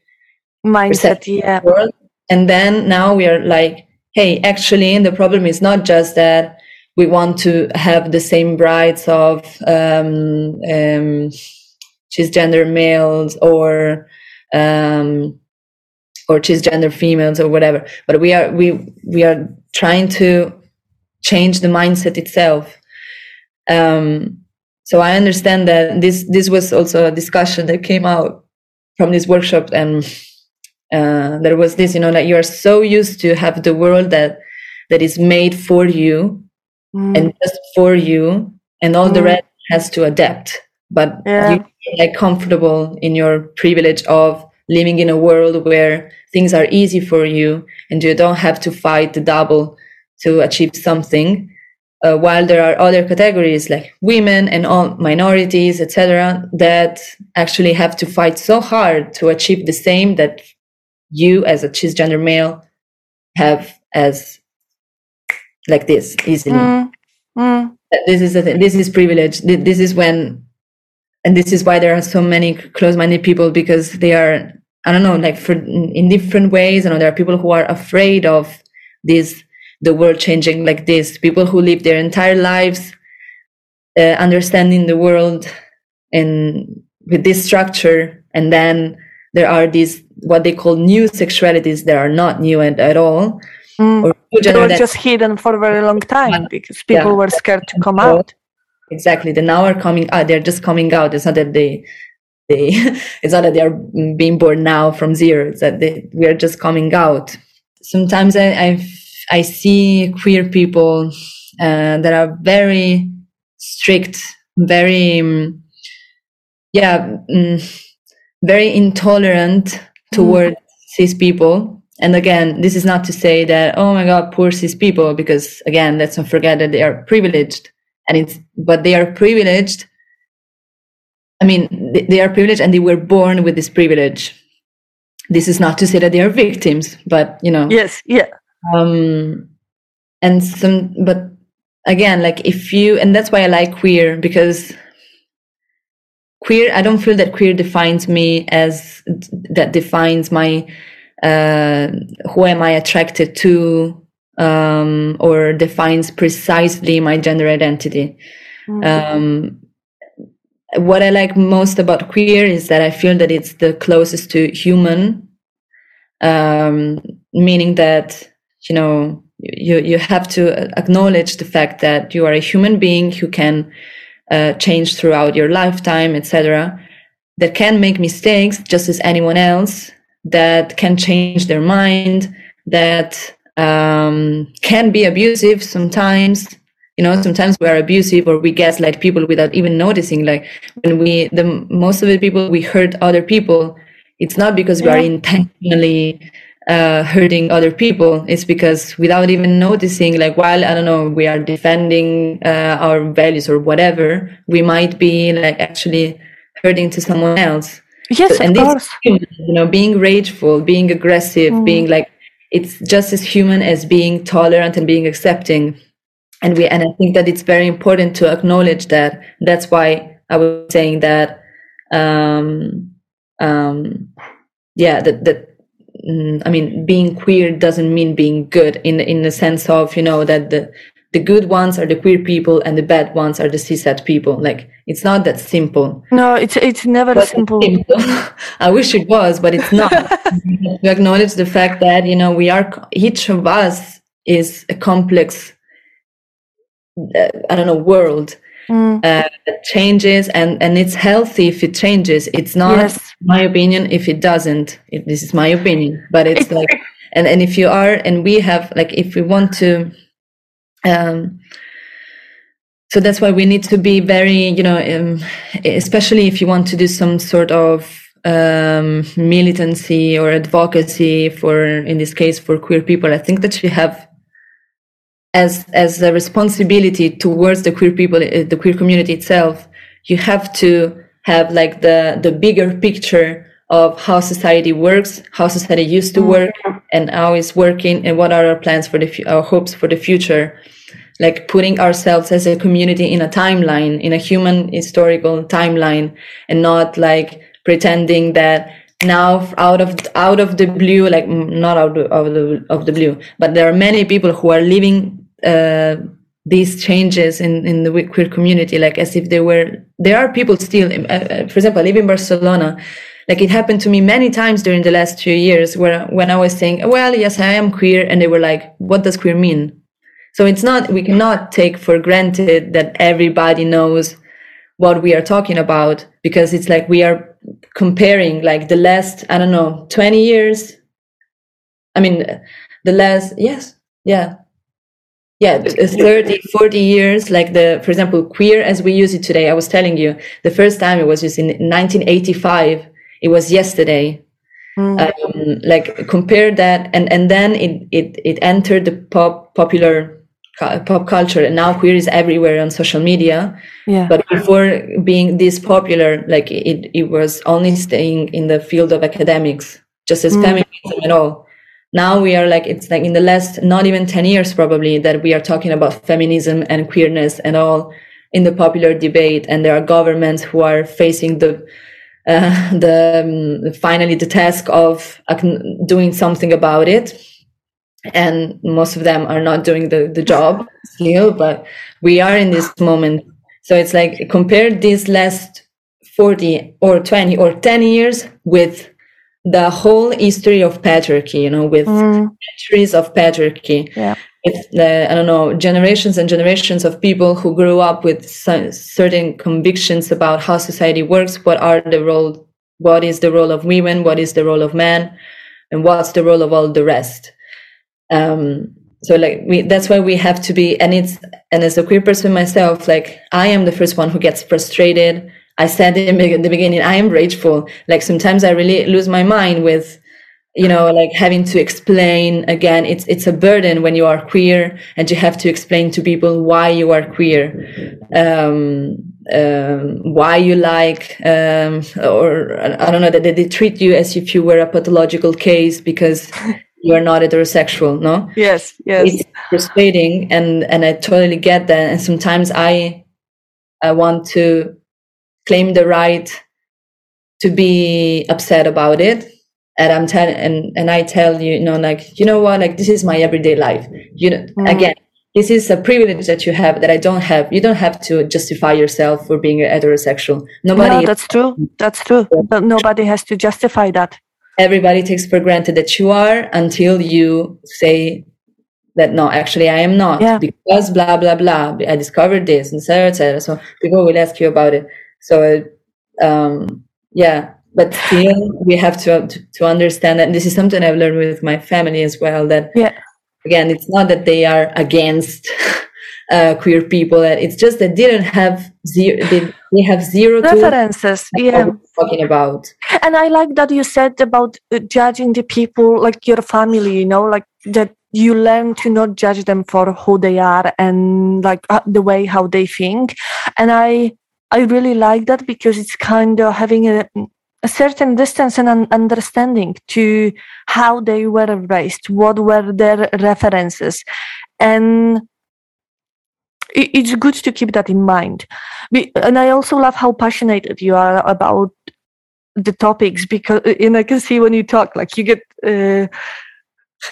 mindset yeah. world. And then now we are like hey actually the problem is not just that we want to have the same rights of um, um, cisgender males or um, or cisgender females or whatever but we are we we are trying to change the mindset itself um, so i understand that this this was also a discussion that came out from this workshop and uh, there was this you know like you are so used to have the world that that is made for you mm. and just for you and all mm. the rest has to adapt but yeah. you like comfortable in your privilege of living in a world where things are easy for you and you don't have to fight the double to achieve something uh, while there are other categories like women and all minorities etc that actually have to fight so hard to achieve the same that you as a cisgender male have as like this easily. Mm. Mm. This is the thing. This is privilege. This is when, and this is why there are so many close-minded people because they are I don't know, like for in different ways. You know, there are people who are afraid of this, the world changing like this. People who live their entire lives uh, understanding the world and with this structure, and then there are these what they call new sexualities that are not new at, at all. Mm. Or they were just hidden for a very long time because people yeah. were scared to come out. Exactly. They now are coming out. They're just coming out. It's not that they they it's not that they are being born now from zero it's that they, we are just coming out sometimes i i, I see queer people uh, that are very strict very um, yeah um, very intolerant mm-hmm. toward mm. cis people and again this is not to say that oh my god poor cis people because again let's not forget that they are privileged and it's but they are privileged I mean, they are privileged and they were born with this privilege. This is not to say that they are victims, but you know. Yes, yeah. Um, and some, but again, like if you, and that's why I like queer because queer, I don't feel that queer defines me as that defines my, uh, who am I attracted to, um, or defines precisely my gender identity. Mm-hmm. Um, what I like most about queer is that I feel that it's the closest to human, um, meaning that you know you you have to acknowledge the fact that you are a human being who can uh, change throughout your lifetime, etc. That can make mistakes just as anyone else. That can change their mind. That um, can be abusive sometimes you know sometimes we are abusive or we gaslight people without even noticing like when we the most of the people we hurt other people it's not because we are intentionally uh, hurting other people. It's because without even noticing like while i don't know we are defending uh, our values or whatever we might be like actually hurting to someone else. Yes so, and of course. you know being rageful being aggressive mm. being like it's just as human as being tolerant and being accepting and we and i think that it's very important to acknowledge that. That's why i was saying that um um yeah that that mm, i mean being queer doesn't mean being good in in the sense of you know that the the good ones are the queer people and the bad ones are the cishet people. Like it's not that simple. No it's it's never but simple, simple. i wish it was but it's not. We acknowledge the fact that you know we are each of us is a complex uh, I don't know world mm. uh, changes and and it's healthy if it changes. It's not yes. my opinion if it doesn't. It, this is my opinion, but it's like and and if you are and we have like if we want to. Um, so that's why we need to be very, you know, um, especially if you want to do some sort of um, militancy or advocacy for, in this case, for queer people. I think that you have as as a responsibility towards the queer people uh, the queer community itself you have to have like the the bigger picture of how society works how society used to mm-hmm. work and how it's working and what are our plans for the our hopes for the future like putting ourselves as a community in a timeline in a human historical timeline and not like pretending that now out of out of the blue like not out of the of the blue but there are many people who are living uh, these changes in, in the queer community, like as if they were, there are people still, uh, uh, for example, I live in Barcelona. Like it happened to me many times during the last few years where when I was saying, well, yes, I am queer. And they were like, what does queer mean? So it's not, we cannot take for granted that everybody knows what we are talking about because it's like we are comparing like the last, I don't know, 20 years. I mean, the last, yes, yeah, yeah 30 40 years like the for example queer as we use it today i was telling you the first time it was just in 1985 it was yesterday mm. um, like compare that and and then it it it entered the pop popular pop culture and now queer is everywhere on social media yeah but before being this popular like it it was only staying in the field of academics just as mm. feminism and all now we are like it's like in the last not even 10 years probably that we are talking about feminism and queerness and all in the popular debate. And there are governments who are facing the uh, the um, finally the task of doing something about it. And most of them are not doing the, the job still but we are in this moment. So it's like compare these last 40 or 20 or 10 years with the whole history of patriarchy you know with mm. centuries of patriarchy. Yeah. It's the i don't know generations and generations of people who grew up with certain convictions about how society works what are the role what is the role of women what is the role of men and what's the role of all the rest. Um so like we that's why we have to be and it's and as a queer person myself like i am the first one who gets frustrated i said in the beginning i am rageful. Like sometimes i really lose my mind with you know like having to explain again. It's it's a burden when you are queer and you have to explain to people why you are queer. Um, um, why you like um, or i don't know that they treat you as if you were a pathological case because you are not heterosexual no? Yes yes. It's frustrating and and i totally get that. And sometimes i i want to claim the right to be upset about it. And i'm telling and and i tell you you know like you know what like this is my everyday life. You know mm. again this is a privilege that you have that i don't have. You don't have to justify yourself for being heterosexual. Nobody no, that's true. That's true. But nobody has to justify that. Everybody takes for granted that you are until you say that no actually i am not. Yeah. because blah blah blah. I discovered this and etc etc so people will ask you about it so um yeah but still we have to, to, to understand that and this is something i've learned with my family as well that yeah. again it's not that they are against uh, queer people That it's just that they didn't have zero they, they have zero references yeah. talking about. And i like that you said about uh, judging the people like your family you know like that you learn to not judge them for who they are and like uh, the way how they think. And i i really like that because it's kind of having a a certain distance and an understanding to how they were raised, what were their references. And it's good to keep that in mind. And I also love how passionate you are about the topics because, and I can see when you talk, like you get uh,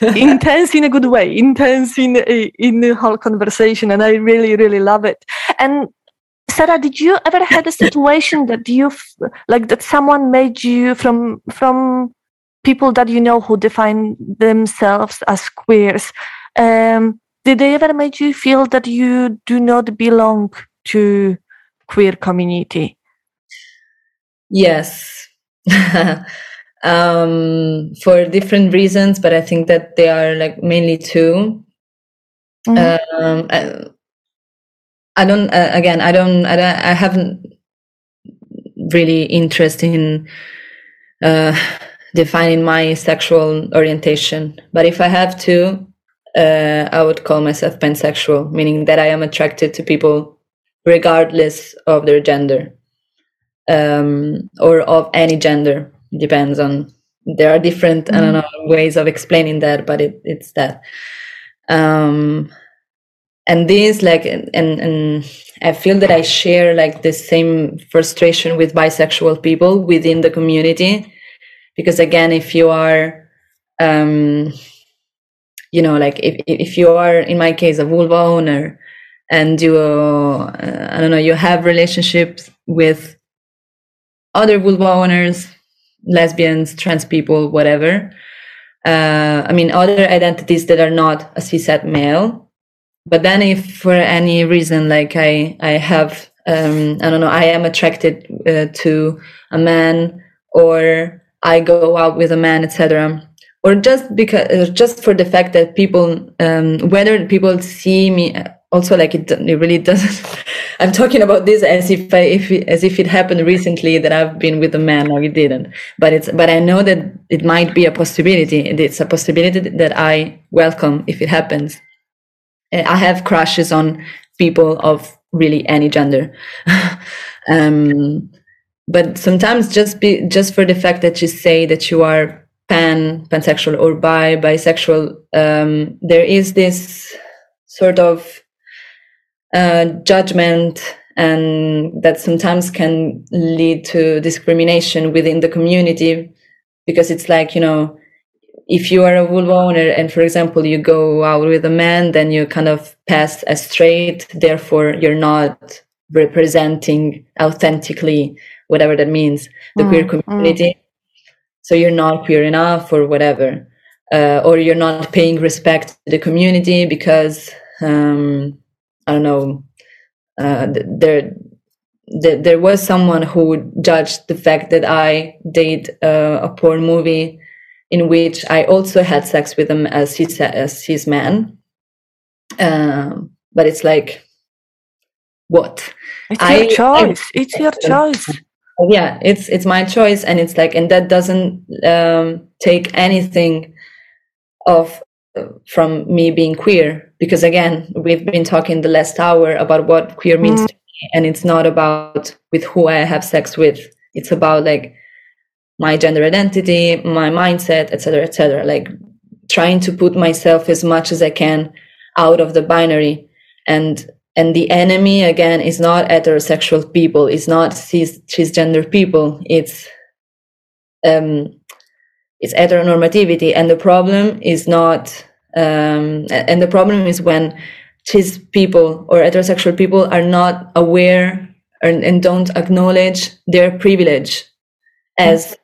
intense in a good way, intense in in the whole conversation, and I really, really love it. And Sara, did you ever had a situation that you like that someone made you from from people that you know who define themselves as queers? Um, did they ever make you feel that you do not belong to queer community? Yes. um, for different reasons, but I think that they are like mainly 2 mm-hmm. um, I, I don't. Uh, again, I don't. I, don't, I haven't really interest in uh, defining my sexual orientation. But if I have to, uh, I would call myself pansexual, meaning that I am attracted to people regardless of their gender um, or of any gender. Depends on. There are different, mm-hmm. I don't mm-hmm. know, ways of explaining that, but it, it's that. Um, and this like and and i feel that i share like the same frustration with bisexual people within the community. Because again if you are um you know like if if you are in my case a vulva owner and you uh, i don't know you have relationships with other vulva owners lesbians trans people whatever uh, i mean other identities that are not a cishet male but then if for any reason like i i have um i don't know i am attracted uh, to a man or i go out with a man etc or just because uh, just for the fact that people um whether people see me also like it, it really doesn't i'm talking about this as if i if as if it happened recently that i've been with a man or it didn't. But it's but i know that it might be a possibility it's a possibility that i welcome if it happens I have crushes on people of really any gender. um, but sometimes just be just for the fact that you say that you are pan, pansexual or bi, bisexual, um, there is this sort of uh, judgment and that sometimes can lead to discrimination within the community because it's like you know if you are a vulva owner and for example you go out with a man then you kind of pass as straight therefore you're not representing authentically whatever that means the mm, queer mm. community mm. so you're not queer enough or whatever uh, or you're not paying respect to the community because um, i don't know uh, there there was someone who judged the fact that I did uh, a porn movie in which I also had sex with him as his as his man. Um, but it's like, what? It's I, your choice. I, it's your choice. Yeah, it's it's my choice, and it's like, and that doesn't um, take anything of from me being queer because again we've been talking the last hour about what queer means mm. to me and it's not about with who i have sex with it's about like my gender identity my mindset etc etc like trying to put myself as much as i can out of the binary. And and the enemy again is not heterosexual people. It's not cis cisgender people. It's um it's heteronormativity. And the problem is not um, and the problem is when cis people or heterosexual people are not aware and, and don't acknowledge their privilege as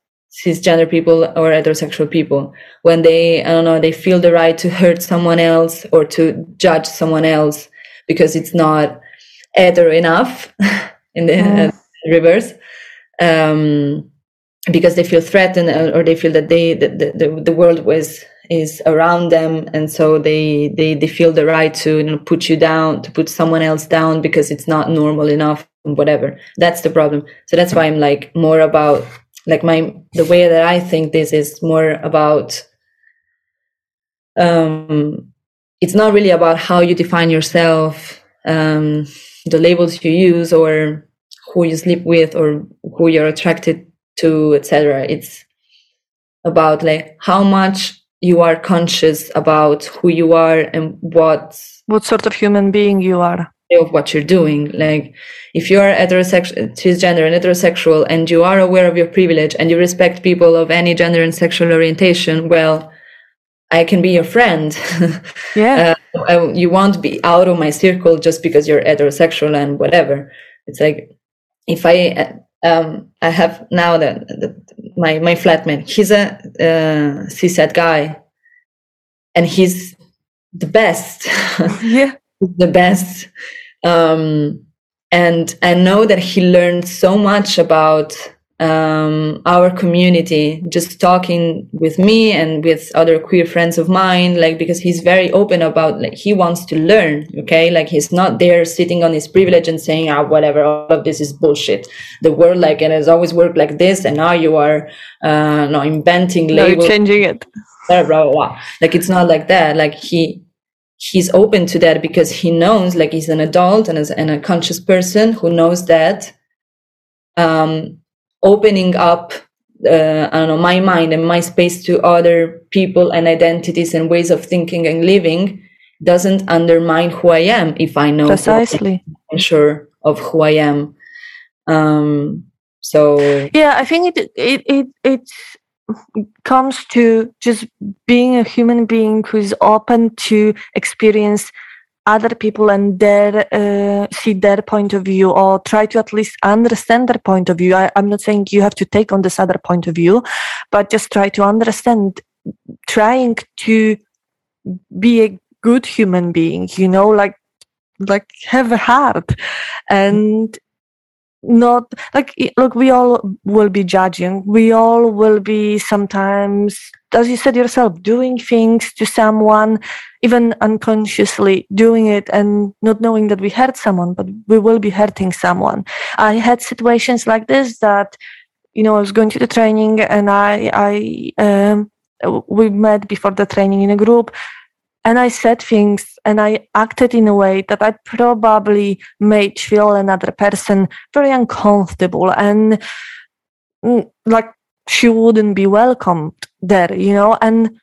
cisgender people or heterosexual people when they i don't know they feel the right to hurt someone else or to judge someone else because it's not hetero enough in the uh, reverse um, because they feel threatened or they feel that they the, the, the world was is around them and so they they they feel the right to you know, put you down to put someone else down because it's not normal enough whatever. That's the problem. So that's why i'm like more about like my the way that i think this is more about um it's not really about how you define yourself um the labels you use or who you sleep with or who you're attracted to etc it's about like how much you are conscious about who you are and what what sort of human being you are of what you're doing like if you are heterosexual cisgender and heterosexual and you are aware of your privilege and you respect people of any gender and sexual orientation well i can be your friend yeah uh, I, you won't be out of my circle just because you're heterosexual and whatever it's like if i um, I have now that, the, my my flatmate. He's a uh, cishet guy, and he's the best. yeah, the best. Um, and I know that he learned so much about um, our community just talking with me and with other queer friends of mine like because he's very open about like he wants to learn okay? Like he's not there sitting on his privilege and saying ah whatever all of this is bullshit. The world like and has always worked like this and now you are uh no inventing labels. changing it. Blah, blah, blah. like it's not like that. Like he he's open to that because he knows like he's an adult and, as, and a conscious person who knows that um opening up uh, I don't know my mind and my space to other people and identities and ways of thinking and living doesn't undermine who I am if I know precisely I'm sure of who I am. Um, so yeah, I think it it it it comes to just being a human being who is open to experience other people and their uh, see their point of view or try to at least understand their point of view. I, i'm not saying you have to take on this other point of view but just try to understand trying to be a good human being you know like like have a heart. And not like look we all will be judging. We all will be sometimes as you said yourself doing things to someone even unconsciously doing it and not knowing that we hurt someone but we will be hurting someone. I had situations like this that you know i was going to the training and i i um, we met before the training in a group and I said things and I acted in a way that I probably made feel another person very uncomfortable and mm, like she wouldn't be welcomed there, you know, and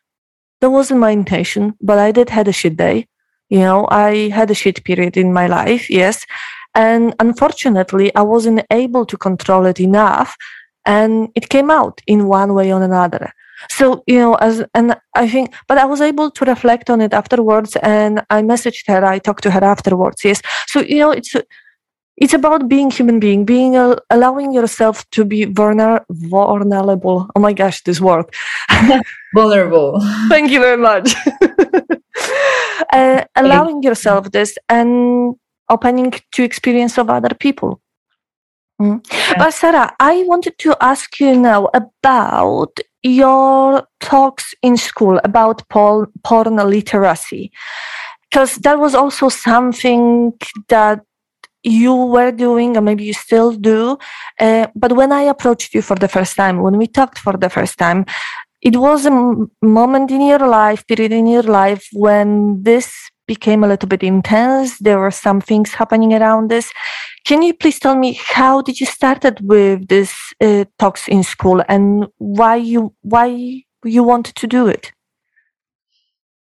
that wasn't my intention, but I did had a shit day. You know, I had a shit period in my life, yes. And unfortunately, I wasn't able to control it enough. And it came out in one way or another. So, you know, as, and I think, but I was able to reflect on it afterwards and I messaged her, I talked to her afterwards. Yes. So, you know, it's, it's about being human being, being, uh, allowing yourself to be vulner- vulnerable. Oh my gosh, this word. vulnerable. Thank you very much. uh, allowing yourself this and opening to experience of other people. Mm. Yeah. But Sara, I wanted to ask you now about your talks in school about porn, porn literacy, because that was also something that you were doing, or maybe you still do. Uh, but when I approached you for the first time, when we talked for the first time, it was a moment in your life, period in your life when this became a little bit intense. There were some things happening around this. Can you please tell me how did you started with this uh, talks in school and why you why you wanted to do it?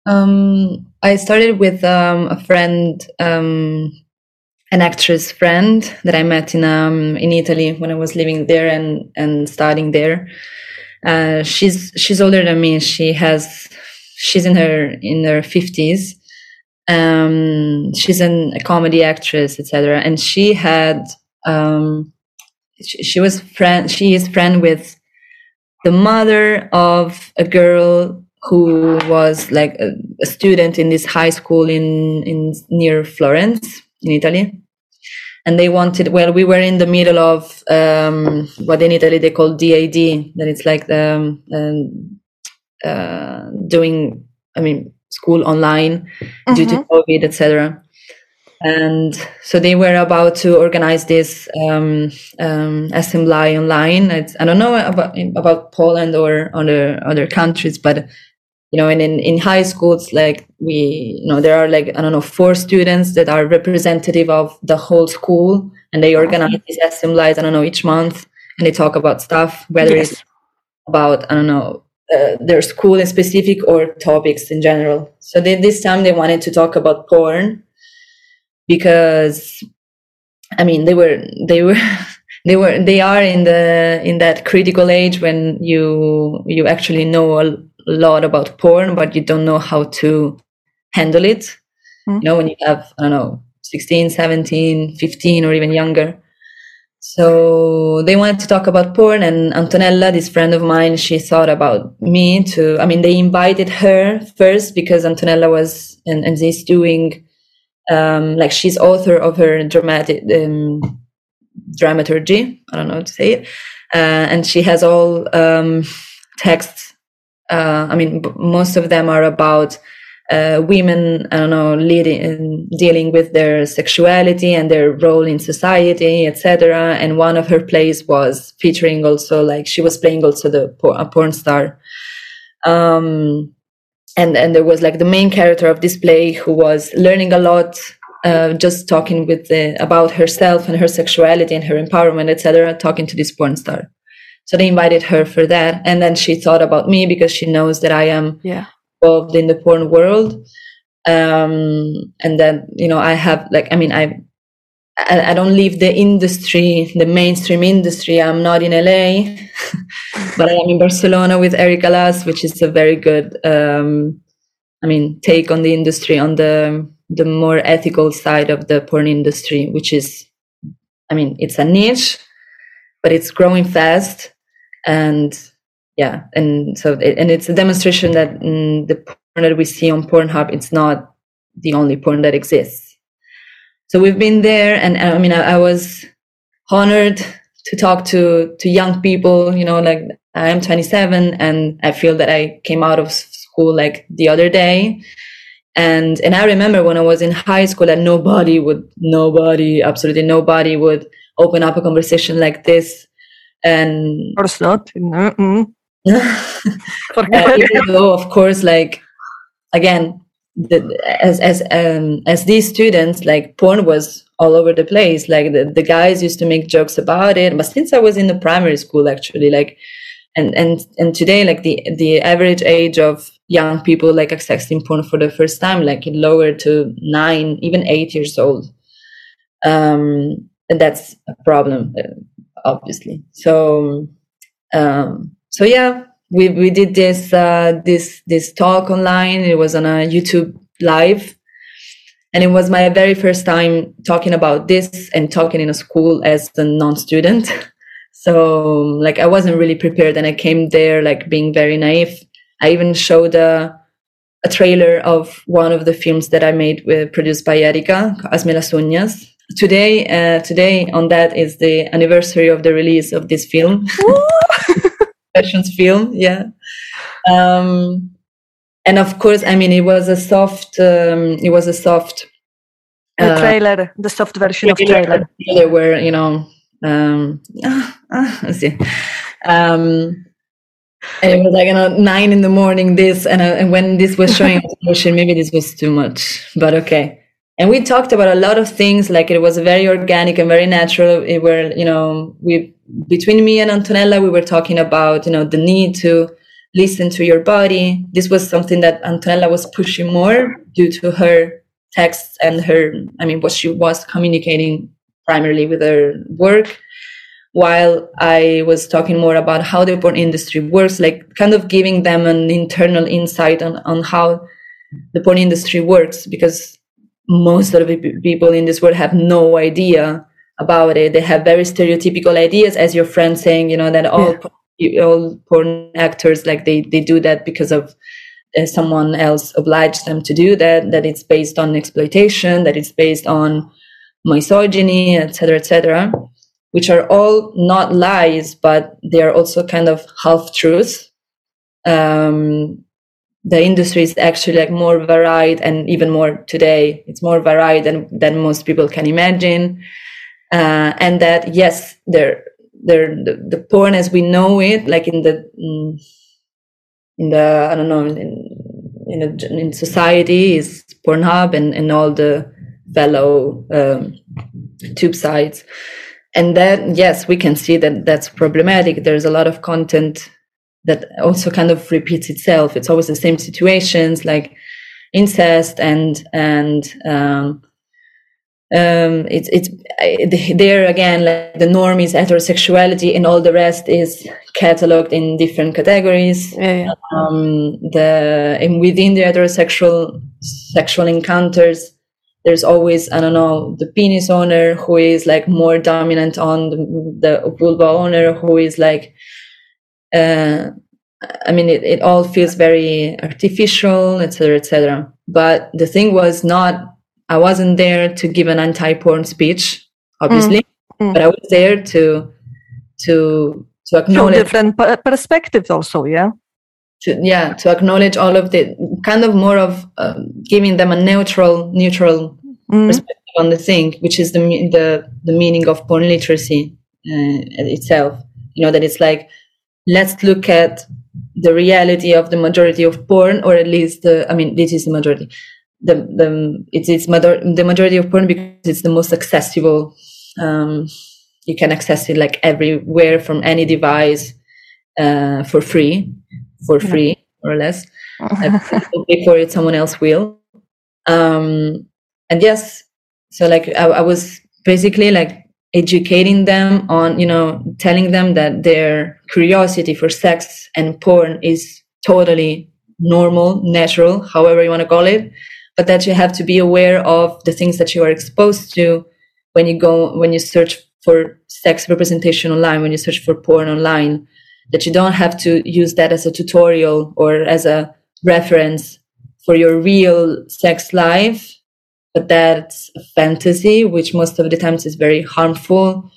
Um, I started with um, a friend, um, an actress friend that I met in um, in Italy when I was living there and and studying there. Uh, she's she's older than me. She has she's in her in her fifties, um, she's an, a comedy actress, etc. And she had, um, she, she, was friend, she is friend with the mother of a girl who was like a, a student in this high school in, in near Florence in Italy. And they wanted, well, we were in the middle of um, what in Italy they call DAD, that it's like the, um, uh, doing, I mean, school online mm-hmm. due to mm-hmm. COVID, etc. And so they were about to organize this um, um, assembly online. It's, I don't know about about Poland or other other countries, but you know, in, in in high schools, like we, you know, there are like I don't know four students that are representative of the whole school, and they organize these assemblies. I don't know each month, and they talk about stuff, whether yes. it's about I don't know uh, their school in specific or topics in general. So they, this time they wanted to talk about porn because, I mean, they were they were they were they are in the in that critical age when you you actually know a lot about porn, but you don't know how to handle it. Mm-hmm. You know, when you have I don't know 16, 17, 15, or even younger so they wanted to talk about porn and Antonella, this friend of mine, she thought about me to, I mean, they invited her first because Antonella was, and, and is doing, um, like she's author of her dramatic, um, dramaturgy. I don't know how to say it. Uh, and she has all, um, texts. Uh, I mean, b- most of them are about uh, women, I don't know, leading, dealing with their sexuality and their role in society, etc. And one of her plays was featuring also like she was playing also the a porn star. Um, and and there was like the main character of this play who was learning a lot, uh, just talking with the, about herself and her sexuality and her empowerment, etc. Talking to this porn star. So they invited her for that, and then she thought about me because she knows that I am yeah involved in the porn world um, and then you know i have like i mean i I, don't leave the industry, the mainstream industry. I'm not in LA, but I am in Barcelona with Erika Lust, which is a very good, um, I mean, take on the industry on the the more ethical side of the porn industry, which is, I mean, it's a niche, but it's growing fast, and yeah and so and it's a demonstration that mm, the porn that we see on pornhub it's not the only porn that exists. So we've been there and i mean i, I was honored to talk to to young people you know like i am 27 and i feel that i came out of school like the other day. And and i remember when i was in high school that nobody would nobody absolutely nobody would open up a conversation like this. And of course not. Mm uh, even though, of course, like again, the, as as um, as these students, like porn was all over the place. Like the, the guys used to make jokes about it. But since I was in the primary school, actually, like and and and today, like the the average age of young people like accessing porn for the first time, like it lowered to nine, even eight years old. um, and that's a problem, obviously. So, um, so yeah, we we did this uh, this this talk online. It was on a YouTube live, and it was my very first time talking about this and talking in a school as a non-student. so like I wasn't really prepared, and I came there like being very naive. I even showed a a trailer of one of the films that I made with, produced by Erika, las uñas. Today, uh, today on that is the anniversary of the release of this film. Film, yeah. Um, and of course, I mean, it was a soft, um, it was a soft. The uh, trailer, the soft version trailer, of trailer. trailer. Where you know, um, ah, ah, see. Um, and it was like you know nine in the morning this and, uh, and when this was showing on maybe this was too much but okay and we talked about a lot of things like it was very organic and very natural it were you know we between me and antonella we were talking about you know the need to listen to your body. This was something that antonella was pushing more due to her texts and her i mean what she was communicating primarily with her work. While I was talking more about how the porn industry works, like kind of giving them an internal insight on, on how the porn industry works, because most of the people in this world have no idea about it. They have very stereotypical ideas, as your friend saying, you know, that all yeah. all porn actors like they they do that because of uh, someone else obliged them to do that. That it's based on exploitation. That it's based on misogyny, etc., etc which are all not lies, but they are also kind of half truths. Um, the industry is actually like more varied and even more today. It's more varied than, than most people can imagine. Uh, and that, yes, there, there, the, the porn as we know it, like in the, in the, I don't know, in, in, a, in society is Pornhub and, and all the fellow um, tube sites. And then yes we can see that that's problematic. There's a lot of content that also kind of repeats itself. It's always the same situations like incest and and um, um, it's it's there again like the norm is heterosexuality and all the rest is cataloged in different categories yeah, yeah. Um, the and within the heterosexual sexual encounters there's always i don't know the penis owner who is like more dominant on the, the vulva owner who is like uh, i mean it, it all feels very artificial etc etc but the thing was not i wasn't there to give an anti-porn speech obviously mm. Mm. but i was there to to to acknowledge different perspectives also yeah to yeah to acknowledge all of the kind of more of um, giving them a neutral neutral mm. perspective on the thing which is the the the meaning of porn literacy uh, itself you know that it's like let's look at the reality of the majority of porn or at least the i mean this is the majority the the it's it's mother, the majority of porn because it's the most accessible um, you can access it like everywhere from any device uh, for free for free more or less. Before it someone else will. Um, and yes so like I, I was basically like educating them on you know telling them that their curiosity for sex and porn is totally normal natural however you want to call it but that you have to be aware of the things that you are exposed to when you go when you search for sex representation online when you search for porn online that you don't have to use that as a tutorial or as a reference for your real sex life, but that's a fantasy, which most of the times is very harmful.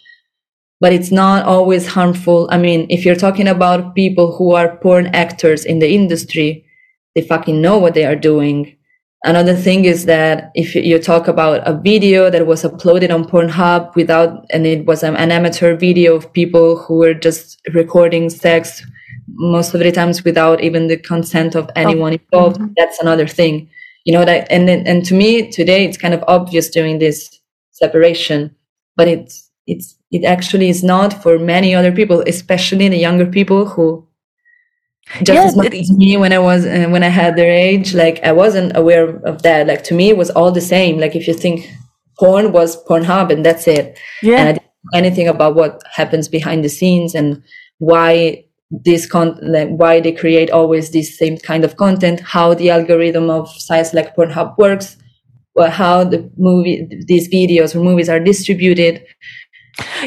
But it's not always harmful. I mean, if you're talking about people who are porn actors in the industry, they fucking know what they are doing. Another thing is that if you talk about a video that was uploaded on Pornhub without, and it was an, amateur video of people who were just recording sex, most of the times without even the consent of anyone involved, mm-hmm. that's another thing. You know that, and and to me today it's kind of obvious doing this separation, but it's it's it actually is not for many other people, especially the younger people who just yeah, as much as me when I was uh, when I had their age. Like I wasn't aware of that. Like to me, it was all the same. Like if you think porn was Pornhub and that's it. Yeah. And I didn't know anything about what happens behind the scenes and why this con like why they create always this same kind of content, how the algorithm of sites like Pornhub works, or how the movie these videos or movies are distributed.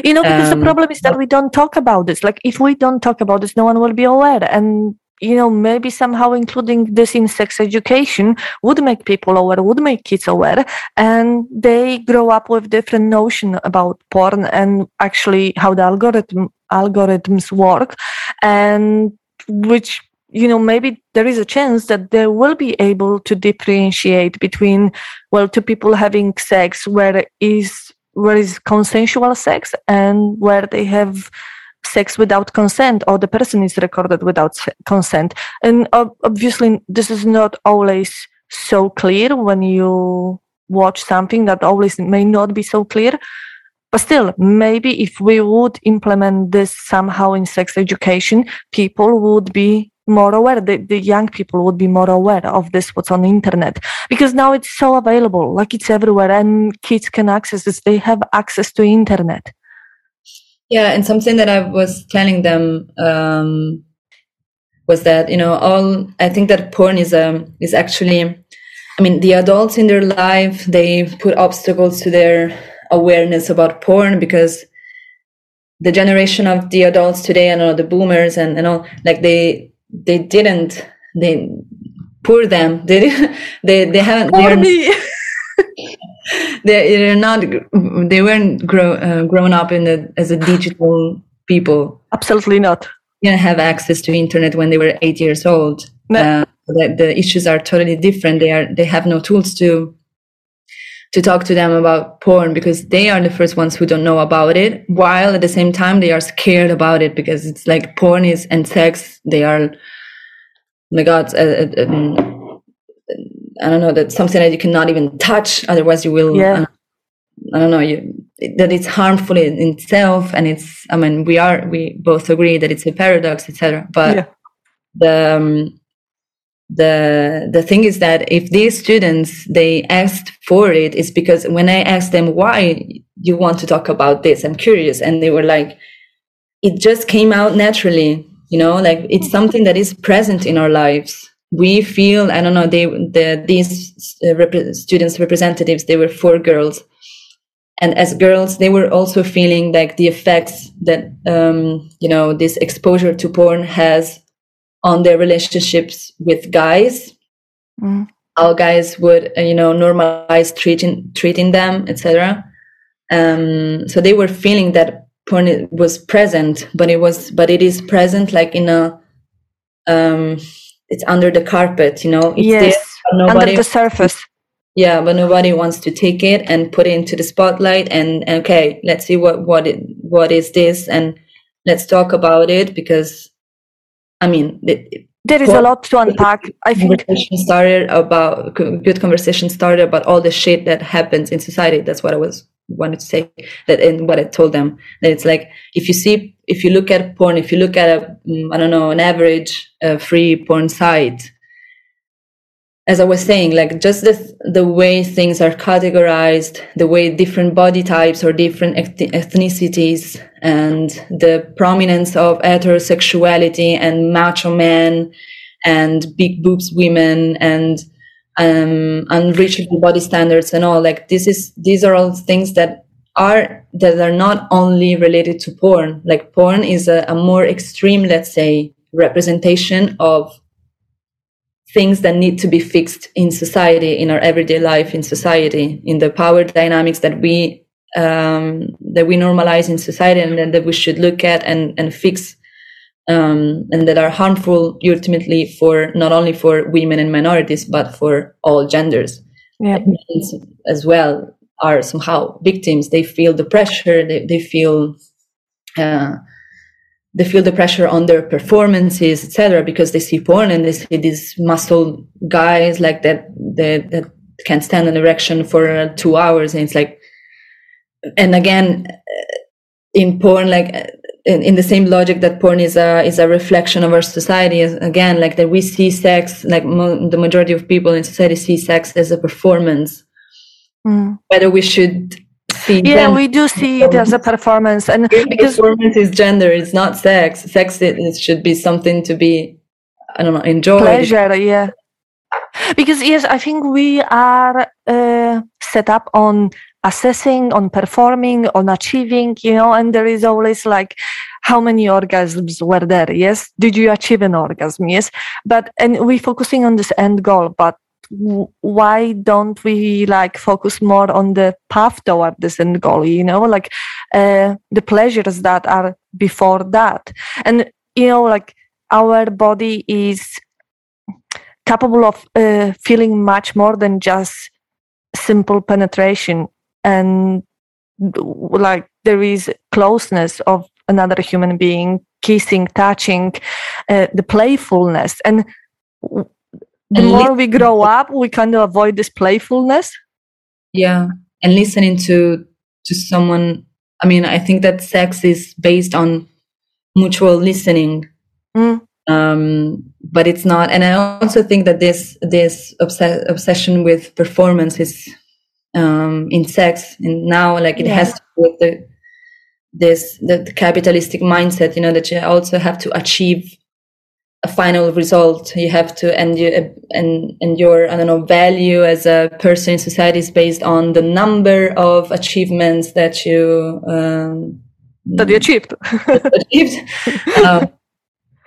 You know, because Um, the problem is that we don't talk about this. Like, if we don't talk about this, no one will be aware. And, you know, maybe somehow including this in sex education would make people aware, would make kids aware. And they grow up with different notion about porn and actually how the algorithm algorithms work. And which you know maybe there is a chance that they will be able to differentiate between well two people having sex where is where is consensual sex and where they have sex without consent or the person is recorded without consent. And ob- obviously this is not always so clear when you watch something that always may not be so clear. But still maybe if we would implement this somehow in sex education people would be more aware the, the young people would be more aware of this what's on the internet. Because now it's so available like it's everywhere and kids can access this. They have access to internet. Yeah, and something that I was telling them um, was that you know all I think that porn is um is actually, I mean, the adults in their life they put obstacles to their awareness about porn because the generation of the adults today, and all the boomers and and all like they they didn't they poor them. They they they haven't they're, they're, they're not they weren't grow, uh, grown up in the as a digital people. Absolutely not. Didn't have access to internet when they were eight years old. No. uh, the, the issues are totally different. They are they have no tools to to talk to them about porn because they are the first ones who don't know about it while at the same time they are scared about it because it's like porn is and sex they are my god uh, uh, um, i don't know that's something that you cannot even touch otherwise you will Yeah. uh, i don't know you that it's harmful in itself and it's i mean we are we both agree that it's a paradox etc but Yeah. the um, the the thing is that if these students they asked for it's because when i asked them why you want to talk about this? I'm curious. And they were like it just came out naturally you know like it's something that is present in our lives. We feel i don't know they the these uh, repre- students representatives they were four girls. And as girls they were also feeling like the effects that um, you know this exposure to porn has on their relationships with guys. Mm. how guys would uh, you know normalize treating treating them etc um so they were feeling that porn was present but it was but it is present like in a um it's under the carpet you know? It's yes under the surface. Yeah but nobody wants to take it and put it into the spotlight and okay let's see what what it, what is this and let's talk about it because i mean it, there is a lot to unpack i think. conversation started about good conversation started about all the shit that happens in society. That's what i was wanted to say that and what i told them. That it's like if you see if you look at porn if you look at a mm, i don't know an average uh, free porn site as i was saying like just the the way things are categorized the way different body types or different eth- ethnicities and the prominence of heterosexuality and macho men and big boobs women and um, unreachable body standards and all like this is these are all things that are that are not only related to porn. Like porn is a, a more extreme let's say representation of things that need to be fixed in society in our everyday life in society in the power dynamics that we um, that we normalize in society and then that we should look at and and fix um, and that are harmful ultimately for not only for women and minorities but for all genders. Yeah. As well are somehow victims. They feel the pressure. They, they feel uh, they feel the pressure on their performances etc because they see porn and they see these muscle guys like that that, that can stand an erection for uh, two hours and it's like and again uh, in porn like uh, in, in the same logic that porn is a is a reflection of our society is again like that we see sex like mo- the majority of people in society see sex as a performance mm. whether we should see yeah we do see it as a performance and because performance is gender it's not sex. Sex it, it should be something to be i don't know enjoy pleasure yeah. Because yes i think we are uh, set up on assessing on performing on achieving you know and there is always like how many orgasms were there yes? Did you achieve an orgasm yes? But and we're focusing on this end goal but why don't we like focus more on the path toward this end goal you know? Like uh, the pleasures that are before that. And you know like our body is capable of uh, feeling much more than just simple penetration. And like there is closeness of another human being kissing touching uh, the playfulness. And the more we grow up we kind of avoid this playfulness yeah and listening to to someone i mean i think that sex is based on mutual listening mm um, but it's not. And I also think that this this obs- obsession with performance is um, in sex, and now like it yeah. has to do with the this the, the, capitalistic mindset. You know that you also have to achieve a final result. You have to, and you and and your I don't know value as a person in society is based on the number of achievements that you um, that you achieved. achieved. Um,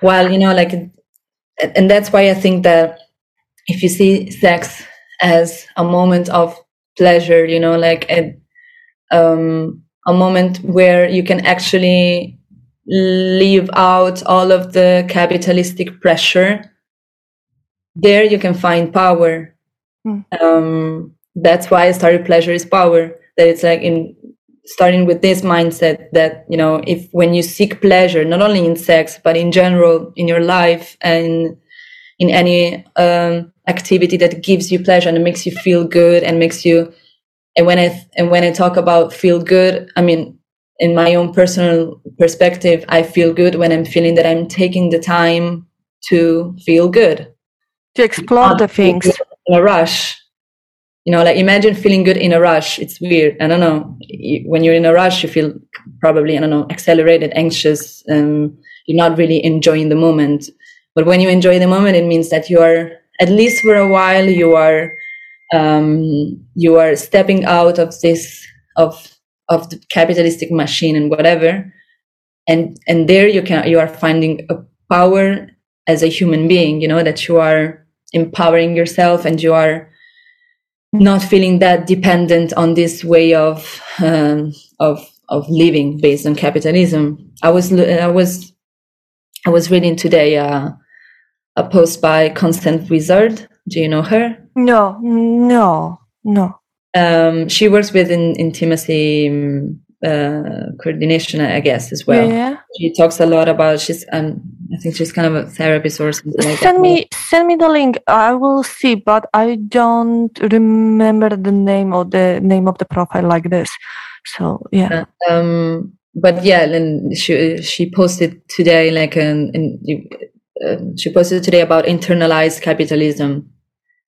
well you know like and that's why i think that if you see sex as a moment of pleasure you know like a, um, a moment where you can actually leave out all of the capitalistic pressure. There you can find power. Mm. um, that's why i started pleasure is power. That it's like in starting with this mindset that you know if when you seek pleasure not only in sex but in general in your life and in any um, activity that gives you pleasure and makes you feel good and makes you and when i and when i talk about feel good i mean in my own personal perspective i feel good when i'm feeling that i'm taking the time to feel good. To explore the things. in a rush. You know like imagine feeling good in a rush. It's weird. I don't know. When you're in a rush you feel probably i don't know accelerated anxious um, you're not really enjoying the moment. But when you enjoy the moment it means that you are at least for a while you are um, you are stepping out of this of of the capitalistic machine and whatever and and there you can you are finding a power as a human being you know that you are empowering yourself and you are not feeling that dependent on this way of um, of of living based on capitalism. I was I was I was reading today uh, a post by Constance Wizard. Do you know her? No, no, no. Um, she works with in, intimacy um, uh, coordination, I guess, as well. Yeah. She talks a lot about. She's um, I think she's kind of a therapist or something like send that. me send me the link. I will see, but I don't remember the name of the name of the profile like this. So yeah. Uh, um, but yeah, and she she posted today like an, an uh, she posted today about internalized capitalism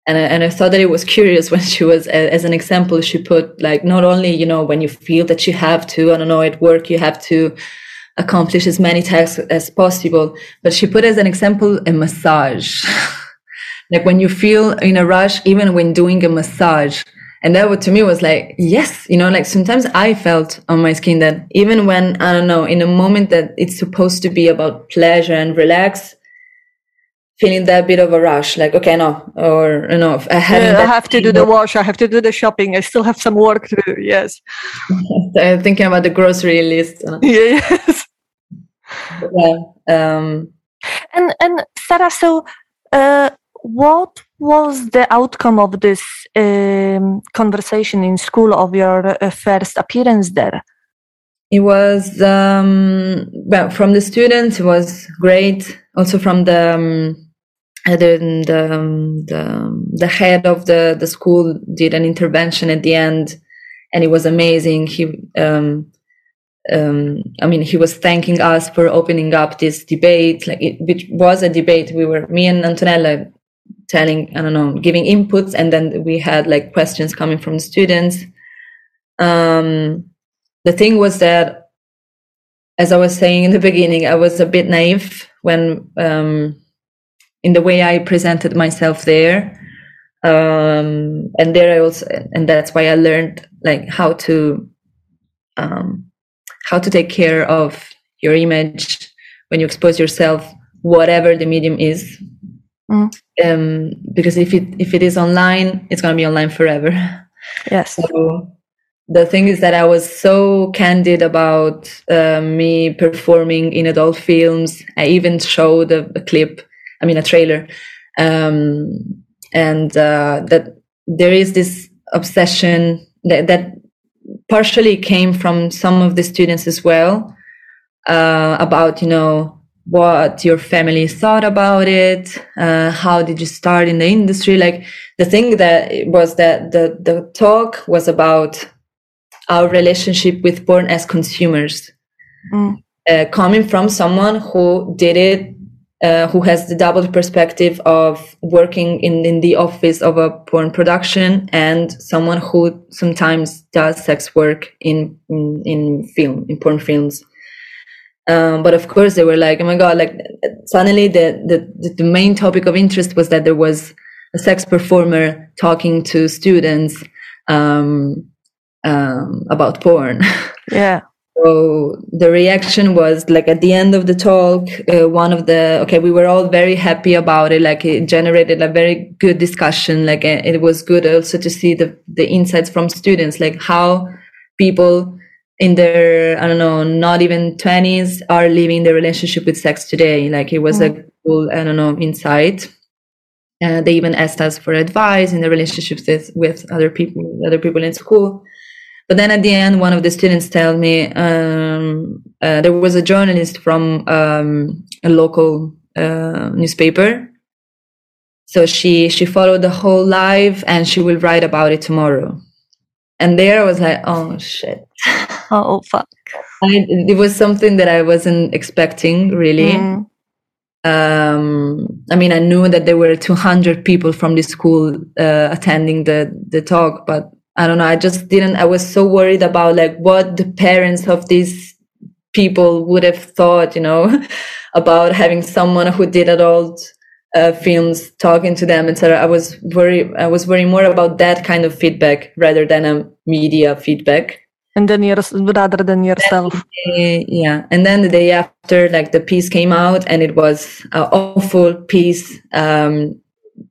and I, and I thought that it was curious when she was as an example she put like not only you know when you feel that you have to I don't know at work you have to accomplish as many tasks as possible but she put as an example a massage. Like when you feel in a rush even when doing a massage. And that to me was like yes you know like sometimes i felt on my skin that even when i don't know in a moment that it's supposed to be about pleasure and relax feeling that bit of a rush like okay no or you know i, yeah, I have to do the wash i have to do the shopping i still have some work to do yes. I'm thinking about the grocery list. Yes. Yeah um and and sara so uh what was the outcome of this um, conversation in school of your uh, first appearance there? It was um well from the students it was great. Also from the um, the um, the the head of the the school did an intervention at the end, and it was amazing. He um, um, I mean, he was thanking us for opening up this debate, like it, which was a debate. We were me and Antonella telling, I don't know, giving inputs, and then we had like questions coming from the students. Um, the thing was that, as I was saying in the beginning, I was a bit naive when um, in the way I presented myself there. Um, and there I also, and that's why I learned like how to, um, how to take care of your image when you expose yourself, whatever the medium is. Mm. Um, because if it if it is online, it's gonna be online forever. Yes. So the thing is that I was so candid about uh, me performing in adult films. I even showed a, a clip, I mean, a trailer, um, and uh, that there is this obsession that, that partially came from some of the students as well uh, about, you know, what your family thought about it uh, how did you start in the industry? Like the thing that was that the the talk was about our relationship with porn as consumers. Mm. uh, coming from someone who did it uh, who has the double perspective of working in, in the office of a porn production and someone who sometimes does sex work in in, in film in porn films um, but of course they were like oh my god like suddenly the, the the main topic of interest was that there was a sex performer talking to students um, um, about porn. Yeah. So the reaction was like at the end of the talk, uh, one of the okay, we were all very happy about it. Like it generated a very good discussion. Like it was good also to see the the insights from students, like how people in their I don't know, not even twenties are living their relationship with sex today. Like it was mm. a cool I don't know insight. Uh, they even asked us for advice in the relationships with, with other people, other people in school. But then at the end, one of the students told me um, uh, there was a journalist from um, a local uh, newspaper. So she she followed the whole live, and she will write about it tomorrow. And there I was like, oh shit. Oh fuck. I, it was something that I wasn't expecting really. Mm. Um, I mean, I knew that there were 200 people from the school uh, attending the the talk, but I don't know. I just didn't. I was so worried about like what the parents of these people would have thought, you know, about having someone who did adult uh, films talking to them, etc. I was worried. I was worrying more about that kind of feedback rather than a media feedback. And then your, rather than yourself. And, yeah. And then the day after, like the piece came out, and it was an awful piece um,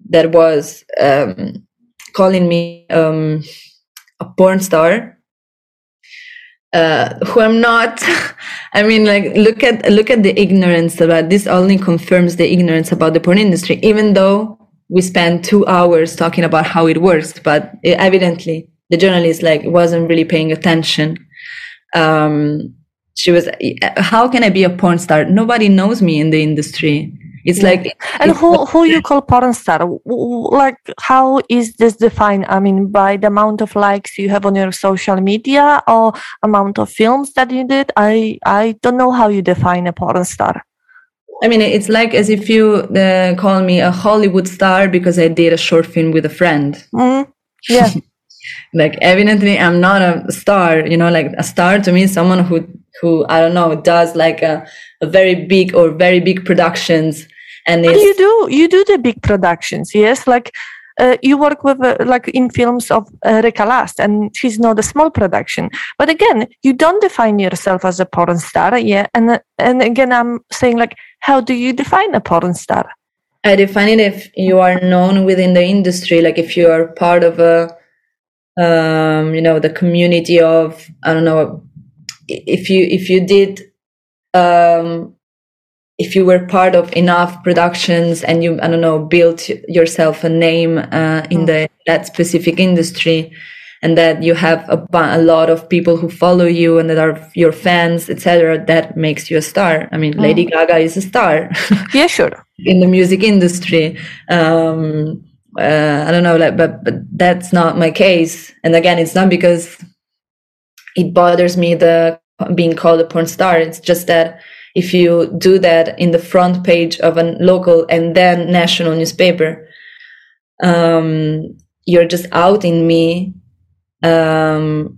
that was um, calling me. Um, a porn star uh, who I'm not. I mean, like, look at look at the ignorance about this. Only confirms the ignorance about the porn industry, even though we spent two hours talking about how it works. But evidently, the journalist like wasn't really paying attention. Um, she was, how can I be a porn star? Nobody knows me in the industry. It's yeah. like and who who you call porn star? Like how is this defined? I mean, by the amount of likes you have on your social media or amount of films that you did? I I don't know how you define a porn star. I mean, it's like as if you uh, call me a Hollywood star because I did a short film with a friend. Mm, yeah. like evidently I'm not a star, you know, like a star to me is someone who who I don't know does like a, a very big or very big productions and you do you do the big productions yes like uh, you work with uh, like in films of uh, Erika Lust, and she's not a small production. But again, you don't define yourself as a porn star, yeah. And and again, I'm saying like, how do you define a porn star? I define it if you are known within the industry, like if you are part of a, um, you know, the community of I don't know, if you if you did um, if you were part of enough productions and you i don't know built yourself a name uh, in mm. the that specific industry and that you have a, a, lot of people who follow you and that are your fans etc that makes you a star. I mean mm. lady gaga is a star. Yeah sure. In the music industry. Um, uh, i don't know like but but that's not my case. And again it's not because it bothers me the being called a porn star. It's just that if you do that in the front page of a local and then national newspaper um, you're just outing me um,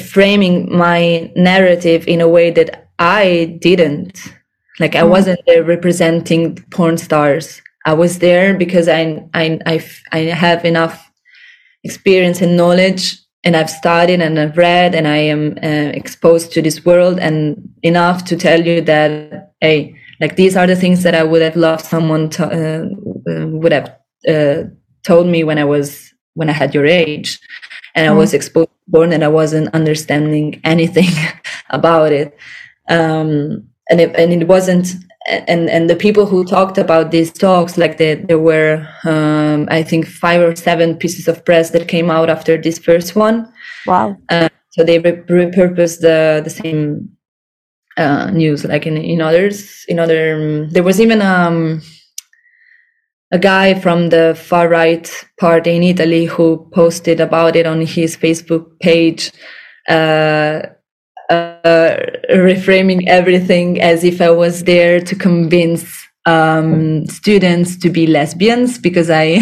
framing my narrative in a way that i didn't. Like i wasn't there representing porn stars. I was there because i i i, I have enough experience and knowledge and I've studied and I've read and I am uh, exposed to this world and enough to tell you that hey, like these are the things that I would have loved someone to, uh, uh, would have uh, told me when I was when I had your age, and mm. I was exposed born and I wasn't understanding anything about it, um, and it, and it wasn't and and the people who talked about these talks like the, there were um, i think five or seven pieces of press that came out after this first one. Wow. Uh, so they re- repurposed the the same uh, news like in in others in other um, there was even um a guy from the far right party in italy who posted about it on his facebook page uh uh, reframing everything as if I was there to convince um, students to be lesbians because I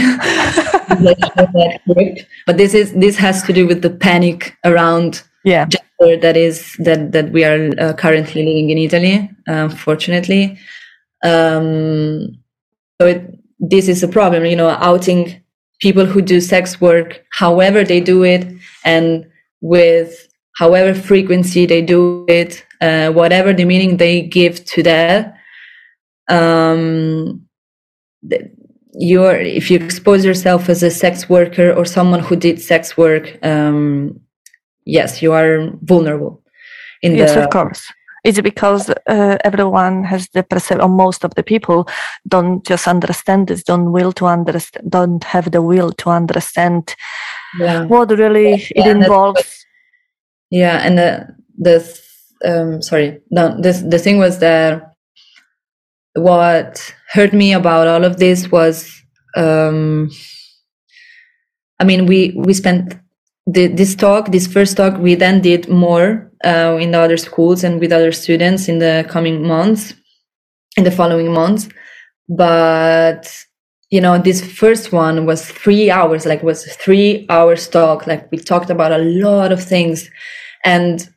but this is this has to do with the panic around yeah. gender that is that that we are uh, currently living in Italy, unfortunately. Um, so it, this is a problem, you know, outing people who do sex work, however they do it, and with however frequency they do it, uh, whatever the meaning they give to that. Um, you're if you expose yourself as a sex worker or someone who did sex work, um, yes, you are vulnerable. In yes, the, of course. It's because uh, everyone has the perception, or most of the people don't just understand this, don't will to understand, don't have the will to understand yeah. what really yeah, it involves yeah, and the the um, sorry, no, this the thing was that what hurt me about all of this was, um, I mean, we we spent the, this talk, this first talk, we then did more uh, in the other schools and with other students in the coming months, in the following months, but you know this first one was three hours like was three hours talk like we talked about a lot of things and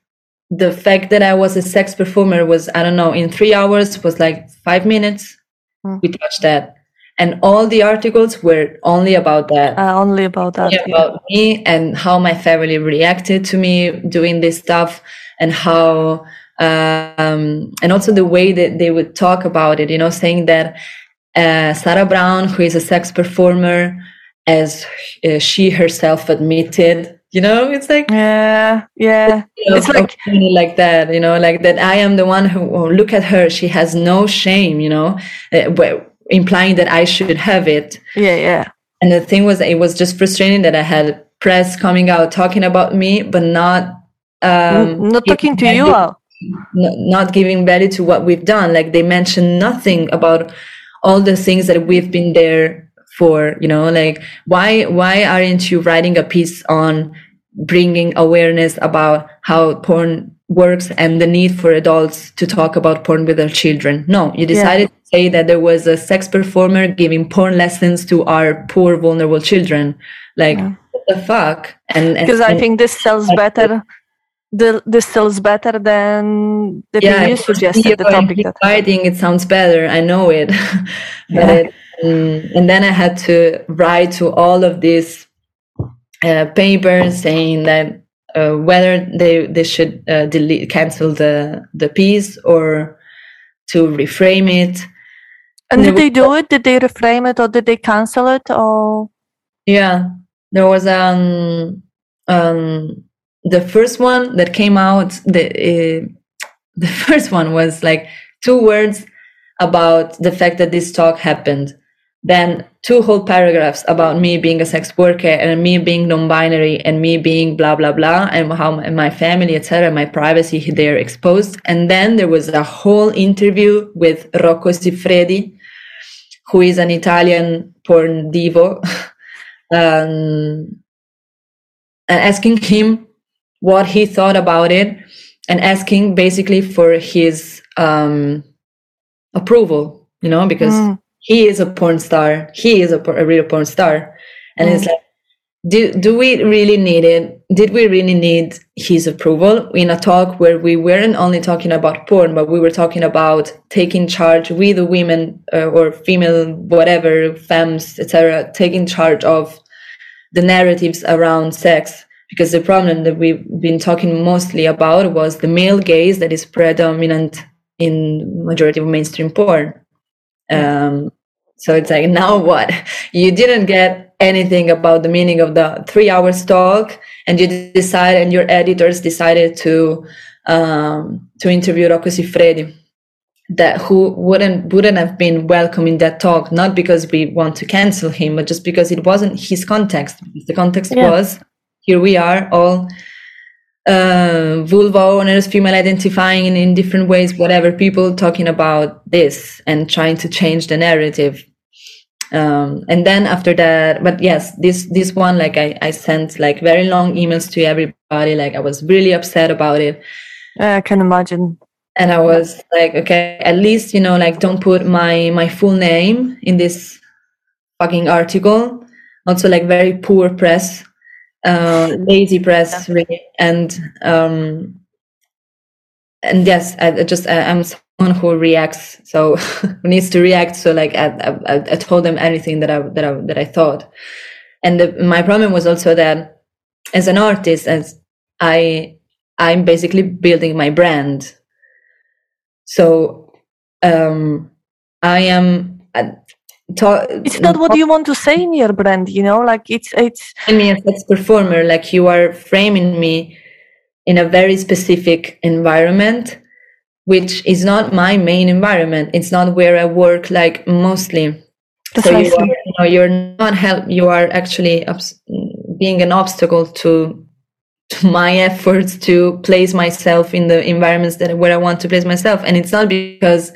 the fact that i was a sex performer was i don't know in three hours was like five minutes mm. we touched that and all the articles were only about that uh, only about that only about yeah. me and how my family reacted to me doing this stuff and how um, and also the way that they would talk about it you know saying that uh, Sara Brown, who is a sex performer, as uh, she herself admitted, you know, it's like yeah, yeah, you know, it's like like that, you know, like that. I am the one who look at her; she has no shame, you know, uh, implying that I should have it. Yeah, yeah. And the thing was, it was just frustrating that I had press coming out talking about me, but not um, not talking to you. Not giving value to what we've done. Like they mentioned nothing about all the things that we've been there for you know like why why aren't you writing a piece on bringing awareness about how porn works and the need for adults to talk about porn with their children no you decided yeah. to say that there was a sex performer giving porn lessons to our poor vulnerable children like yeah. what the fuck and because i think this sells better the, this sells better than the yeah, you suggested the topic that writing it sounds better. I know it. Yeah. um, and then i had to write to all of these uh, papers saying that uh, whether they they should uh, delete cancel the the piece or to reframe it. And, and did they do it? Did they reframe it or did they cancel it or yeah. There was um um the first one that came out the uh, the first one was like two words about the fact that this talk happened. Then two whole paragraphs about me being a sex worker and me being non-binary and me being blah blah blah and how my, family etc my privacy they're exposed. And then there was a whole interview with rocco siffredi who is an italian porn divo um, asking him what he thought about it and asking basically for his um, approval you know because mm. he is a porn star. He is a, a real porn star. And mm. it's like, do, do we really need it? Did we really need his approval in a talk where we weren't only talking about porn, but we were talking about taking charge with the women uh, or female, whatever, femmes, etc., taking charge of the narratives around sex? Because the problem that we've been talking mostly about was the male gaze that is predominant in majority of mainstream porn. Um, so it's like, now what? You didn't get anything about the meaning of the three hours talk and you decide and your editors decided to um, to interview Rocco Siffredi that who wouldn't wouldn't have been welcome in that talk not because we want to cancel him but just because it wasn't his context the context yeah. was here we are all uh, vulva owners, female identifying in, in different ways, whatever, people talking about this and trying to change the narrative. Um, and then after that, but yes, this, this one, like I, I sent like very long emails to everybody. Like I was really upset about it. I can imagine. And I was like, okay, at least, you know, like don't put my, my full name in this fucking article. Also like very poor press uh, lazy press really. And um and yes i just I, am someone who reacts so needs to react. So like I, I, I told them anything that i that i that i thought. And the, my problem was also that as an artist as i i'm basically building my brand. So um i am talk, it's not what you want to say in your brand you know like it's it's i mean as performer like you are framing me in a very specific environment which is not my main environment. It's not where i work like mostly. So you, are, you know you're not help you are actually being an obstacle to to my efforts to place myself in the environments that where i want to place myself. And it's not because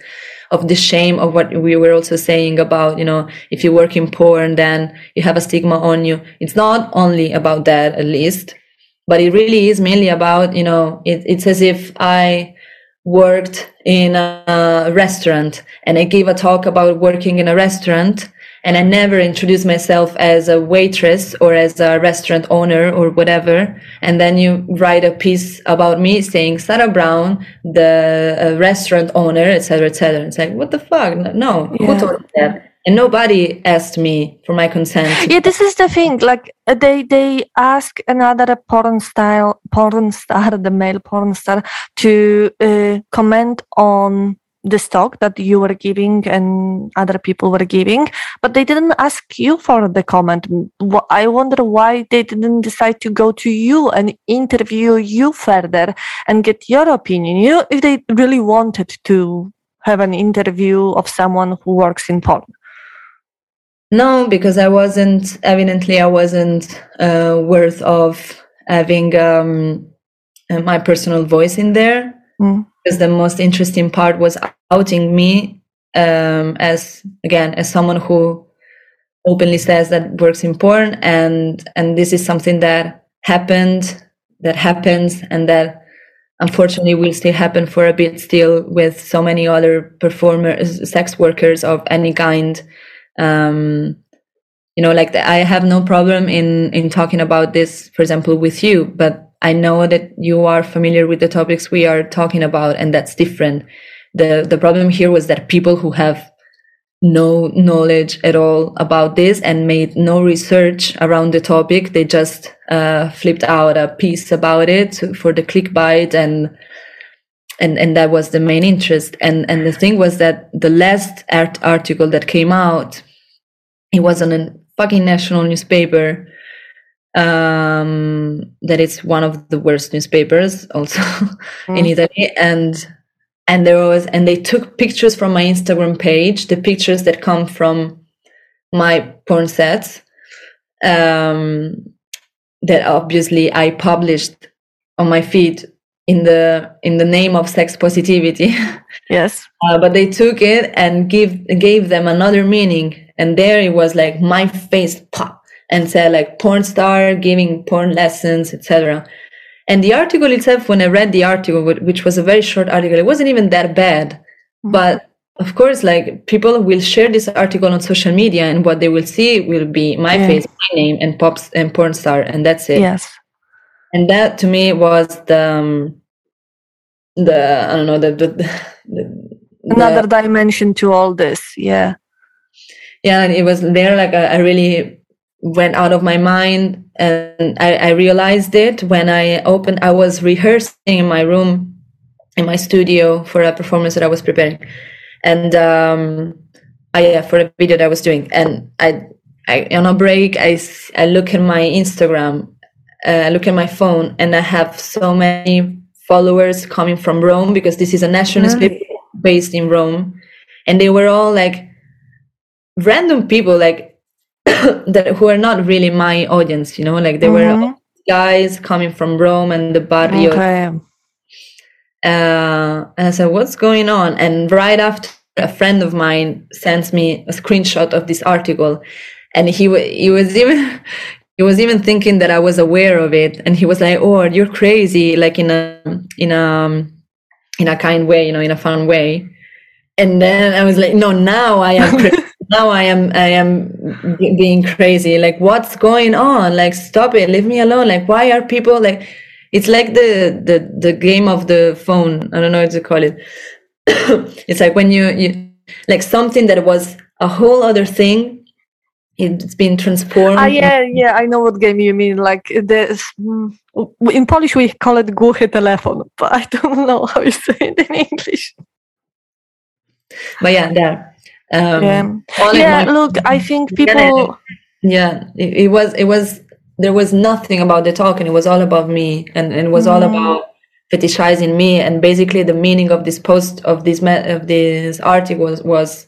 of the shame of what we were also saying about, you know, if you work in porn, then you have a stigma on you. It's not only about that, at least, but it really is mainly about, you know, it, it's as if I worked in a restaurant and I gave a talk about working in a restaurant and I never introduce myself as a waitress or as a restaurant owner or whatever. And then you write a piece about me saying Sara Brown, the uh, restaurant owner, etc., etc. It's like, what the fuck? No, yeah. who told that? And nobody asked me for my consent. Yeah, this is the thing. Like uh, they they ask another porn style porn star, the male porn star, to uh, comment on the stock that you were giving and other people were giving, but they didn't ask you for the comment. I wonder why they didn't decide to go to you and interview you further and get your opinion. You know, if they really wanted to have an interview of someone who works in porn. No, because I wasn't, evidently, I wasn't uh, worth of having um, my personal voice in there. Mm. Because the most interesting part was outing me um, as again as someone who openly says that works in porn and and this is something that happened that happens and that unfortunately will still happen for a bit still with so many other performers sex workers of any kind. Um, you know like the, i have no problem in in talking about this for example with you but I know that you are familiar with the topics we are talking about, and that's different. The, the problem here was that people who have no knowledge at all about this and made no research around the topic, they just uh, flipped out a piece about it for the clickbait and and and that was the main interest and and the thing was that the last art article that came out it was on a fucking national newspaper um, that it's one of the worst newspapers also mm. in Italy. And and there was and they took pictures from my Instagram page, the pictures that come from my porn sets. Um, that obviously I published on my feed in the in the name of sex positivity. Yes. Uh, but they took it and give gave them another meaning, and there it was like my face pop and said like porn star giving porn lessons, etc. And the article itself, when I read the article, which was a very short article, it wasn't even that bad. Mm-hmm. But of course, like people will share this article on social media, and what they will see will be my Yeah. face, my name, and pops and porn star, and that's it. Yes. And that to me was the um, the I don't know the the, the, the Another dimension to all this. Yeah. yeah and it was there like I, I really went out of my mind and I, I realized it when i opened i was rehearsing in my room in my studio for a performance that i was preparing. And um I, yeah for a video that i was doing. And i i on a break i i look at my instagram uh, I look at my phone and i have so many followers coming from rome because this is a nationalist paper based in rome. And they were all like random people like that who are not really my audience you know like they were Mhm. guys coming from rome and the barrio Okay. uh, and i said what's going on and right after a friend of mine sends me a screenshot of this article and he wa- he was even he was even thinking that i was aware of it and he was like oh you're crazy like in a in a in a kind way you know in a fun way and then i was like no now i am cra- now i am i am being crazy. Like what's going on? Like stop it. Leave me alone. Like why are people like it's like the the the game of the phone. I don't know what to call it. It's like when you you like something that was a whole other thing it's been transformed. Ah, yeah, yeah, I know what game you mean. Like this, mm, in Polish we call it głuchy telefon, but I don't know how you say it in English. but yeah there um yeah, yeah. Look, I think people. yeah it, it was it was there was nothing about the talk and it was all about me and, and it was all Mhm. about fetishizing me and basically the meaning of this post of this of this article was, was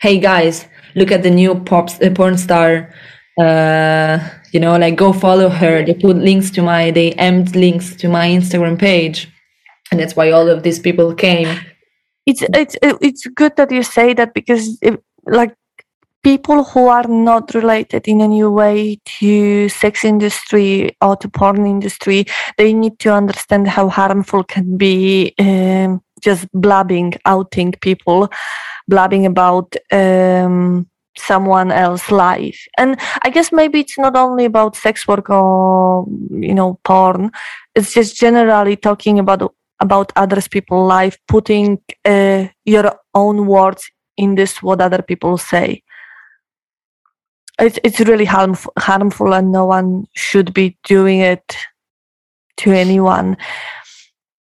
hey guys look at the new pop uh, porn star uh you know like go follow her they put links to my they emmed links to my instagram page and that's why all of these people came it's it's it's good that you say that because it, like people who are not related in any way to sex industry or to porn industry they need to understand how harmful can be um, just blabbing outing people blabbing about um, someone else's life. And i guess maybe it's not only about sex work or you know porn. It's just generally talking about about others people's life putting uh, your own words in this what other people say it's, it's really harmful, harmful and no one should be doing it to anyone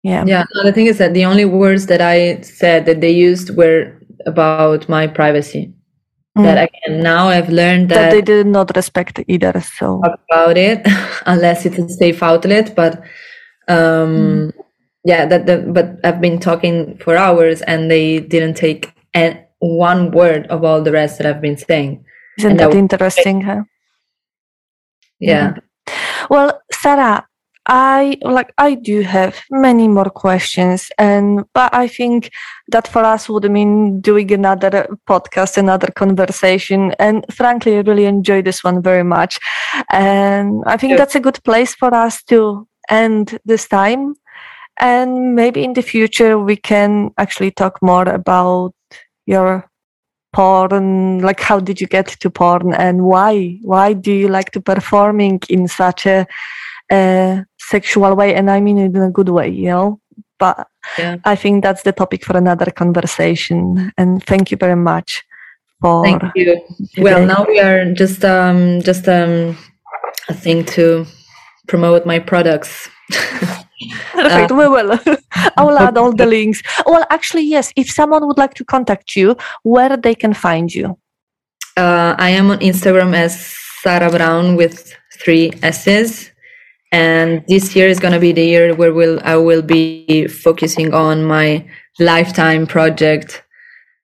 yeah Yeah, the thing is that the only words that I said that they used were about my privacy. That Mm. again, now I've learned that that, they did not respect either so about it unless it's a safe outlet. But um, yeah, that the, but I've been talking for hours and they didn't take an, one word of all the rest that I've been saying. isn't and that that interesting huh? Yeah, Well, Sara, I like I do have many more questions, and but I think that for us would mean doing another podcast, another conversation. And frankly, I really enjoy this one very much, and I think Yeah. that's a good place for us to end this time. And maybe in the future we can actually talk more about your porn like how did you get to porn and why why do you like to performing in such a, a sexual way and i mean it in a good way you know but Yeah. i think that's the topic for another conversation and thank you very much for thank you. Well, now we are just um just um a thing to promote my products. Perfect. we will. I will add all the links. Well, actually, yes. If someone would like to contact you, where they can find you? Uh, I am on Instagram as Sarah Brown with three S's, and this year is gonna be the year where will I will be focusing on my lifetime project,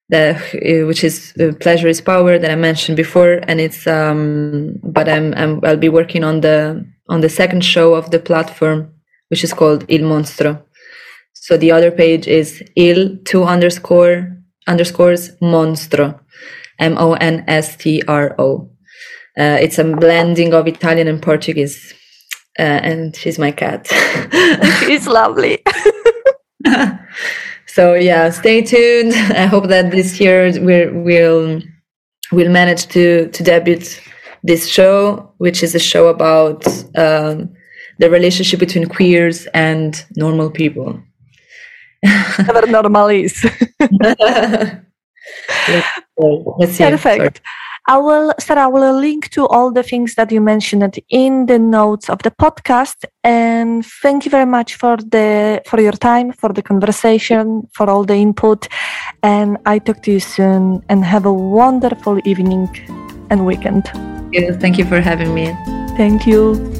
that uh, which is uh, Pleasure is Power that I mentioned before, and it's um, but I'm, I'm I'll be working on the on the second show of the platform, which is called Il Monstro. So the other page is il two underscore underscores monstro. M O N S T R O. Uh, it's a blending of Italian and Portuguese. Uh, and she's my cat. she's lovely. so yeah, stay tuned. I hope that this year we're, we'll we'll manage to to debut this show, which is a show about um, the relationship between queers and normal people. Never normal is. let's, see. Perfect. Sorry. I will, Sara, I will link to all the things that you mentioned in the notes of the podcast. And thank you very much for the for your time, for the conversation, for all the input. And I talk to you soon. And have a wonderful evening and weekend. Thank you for having me. Thank you.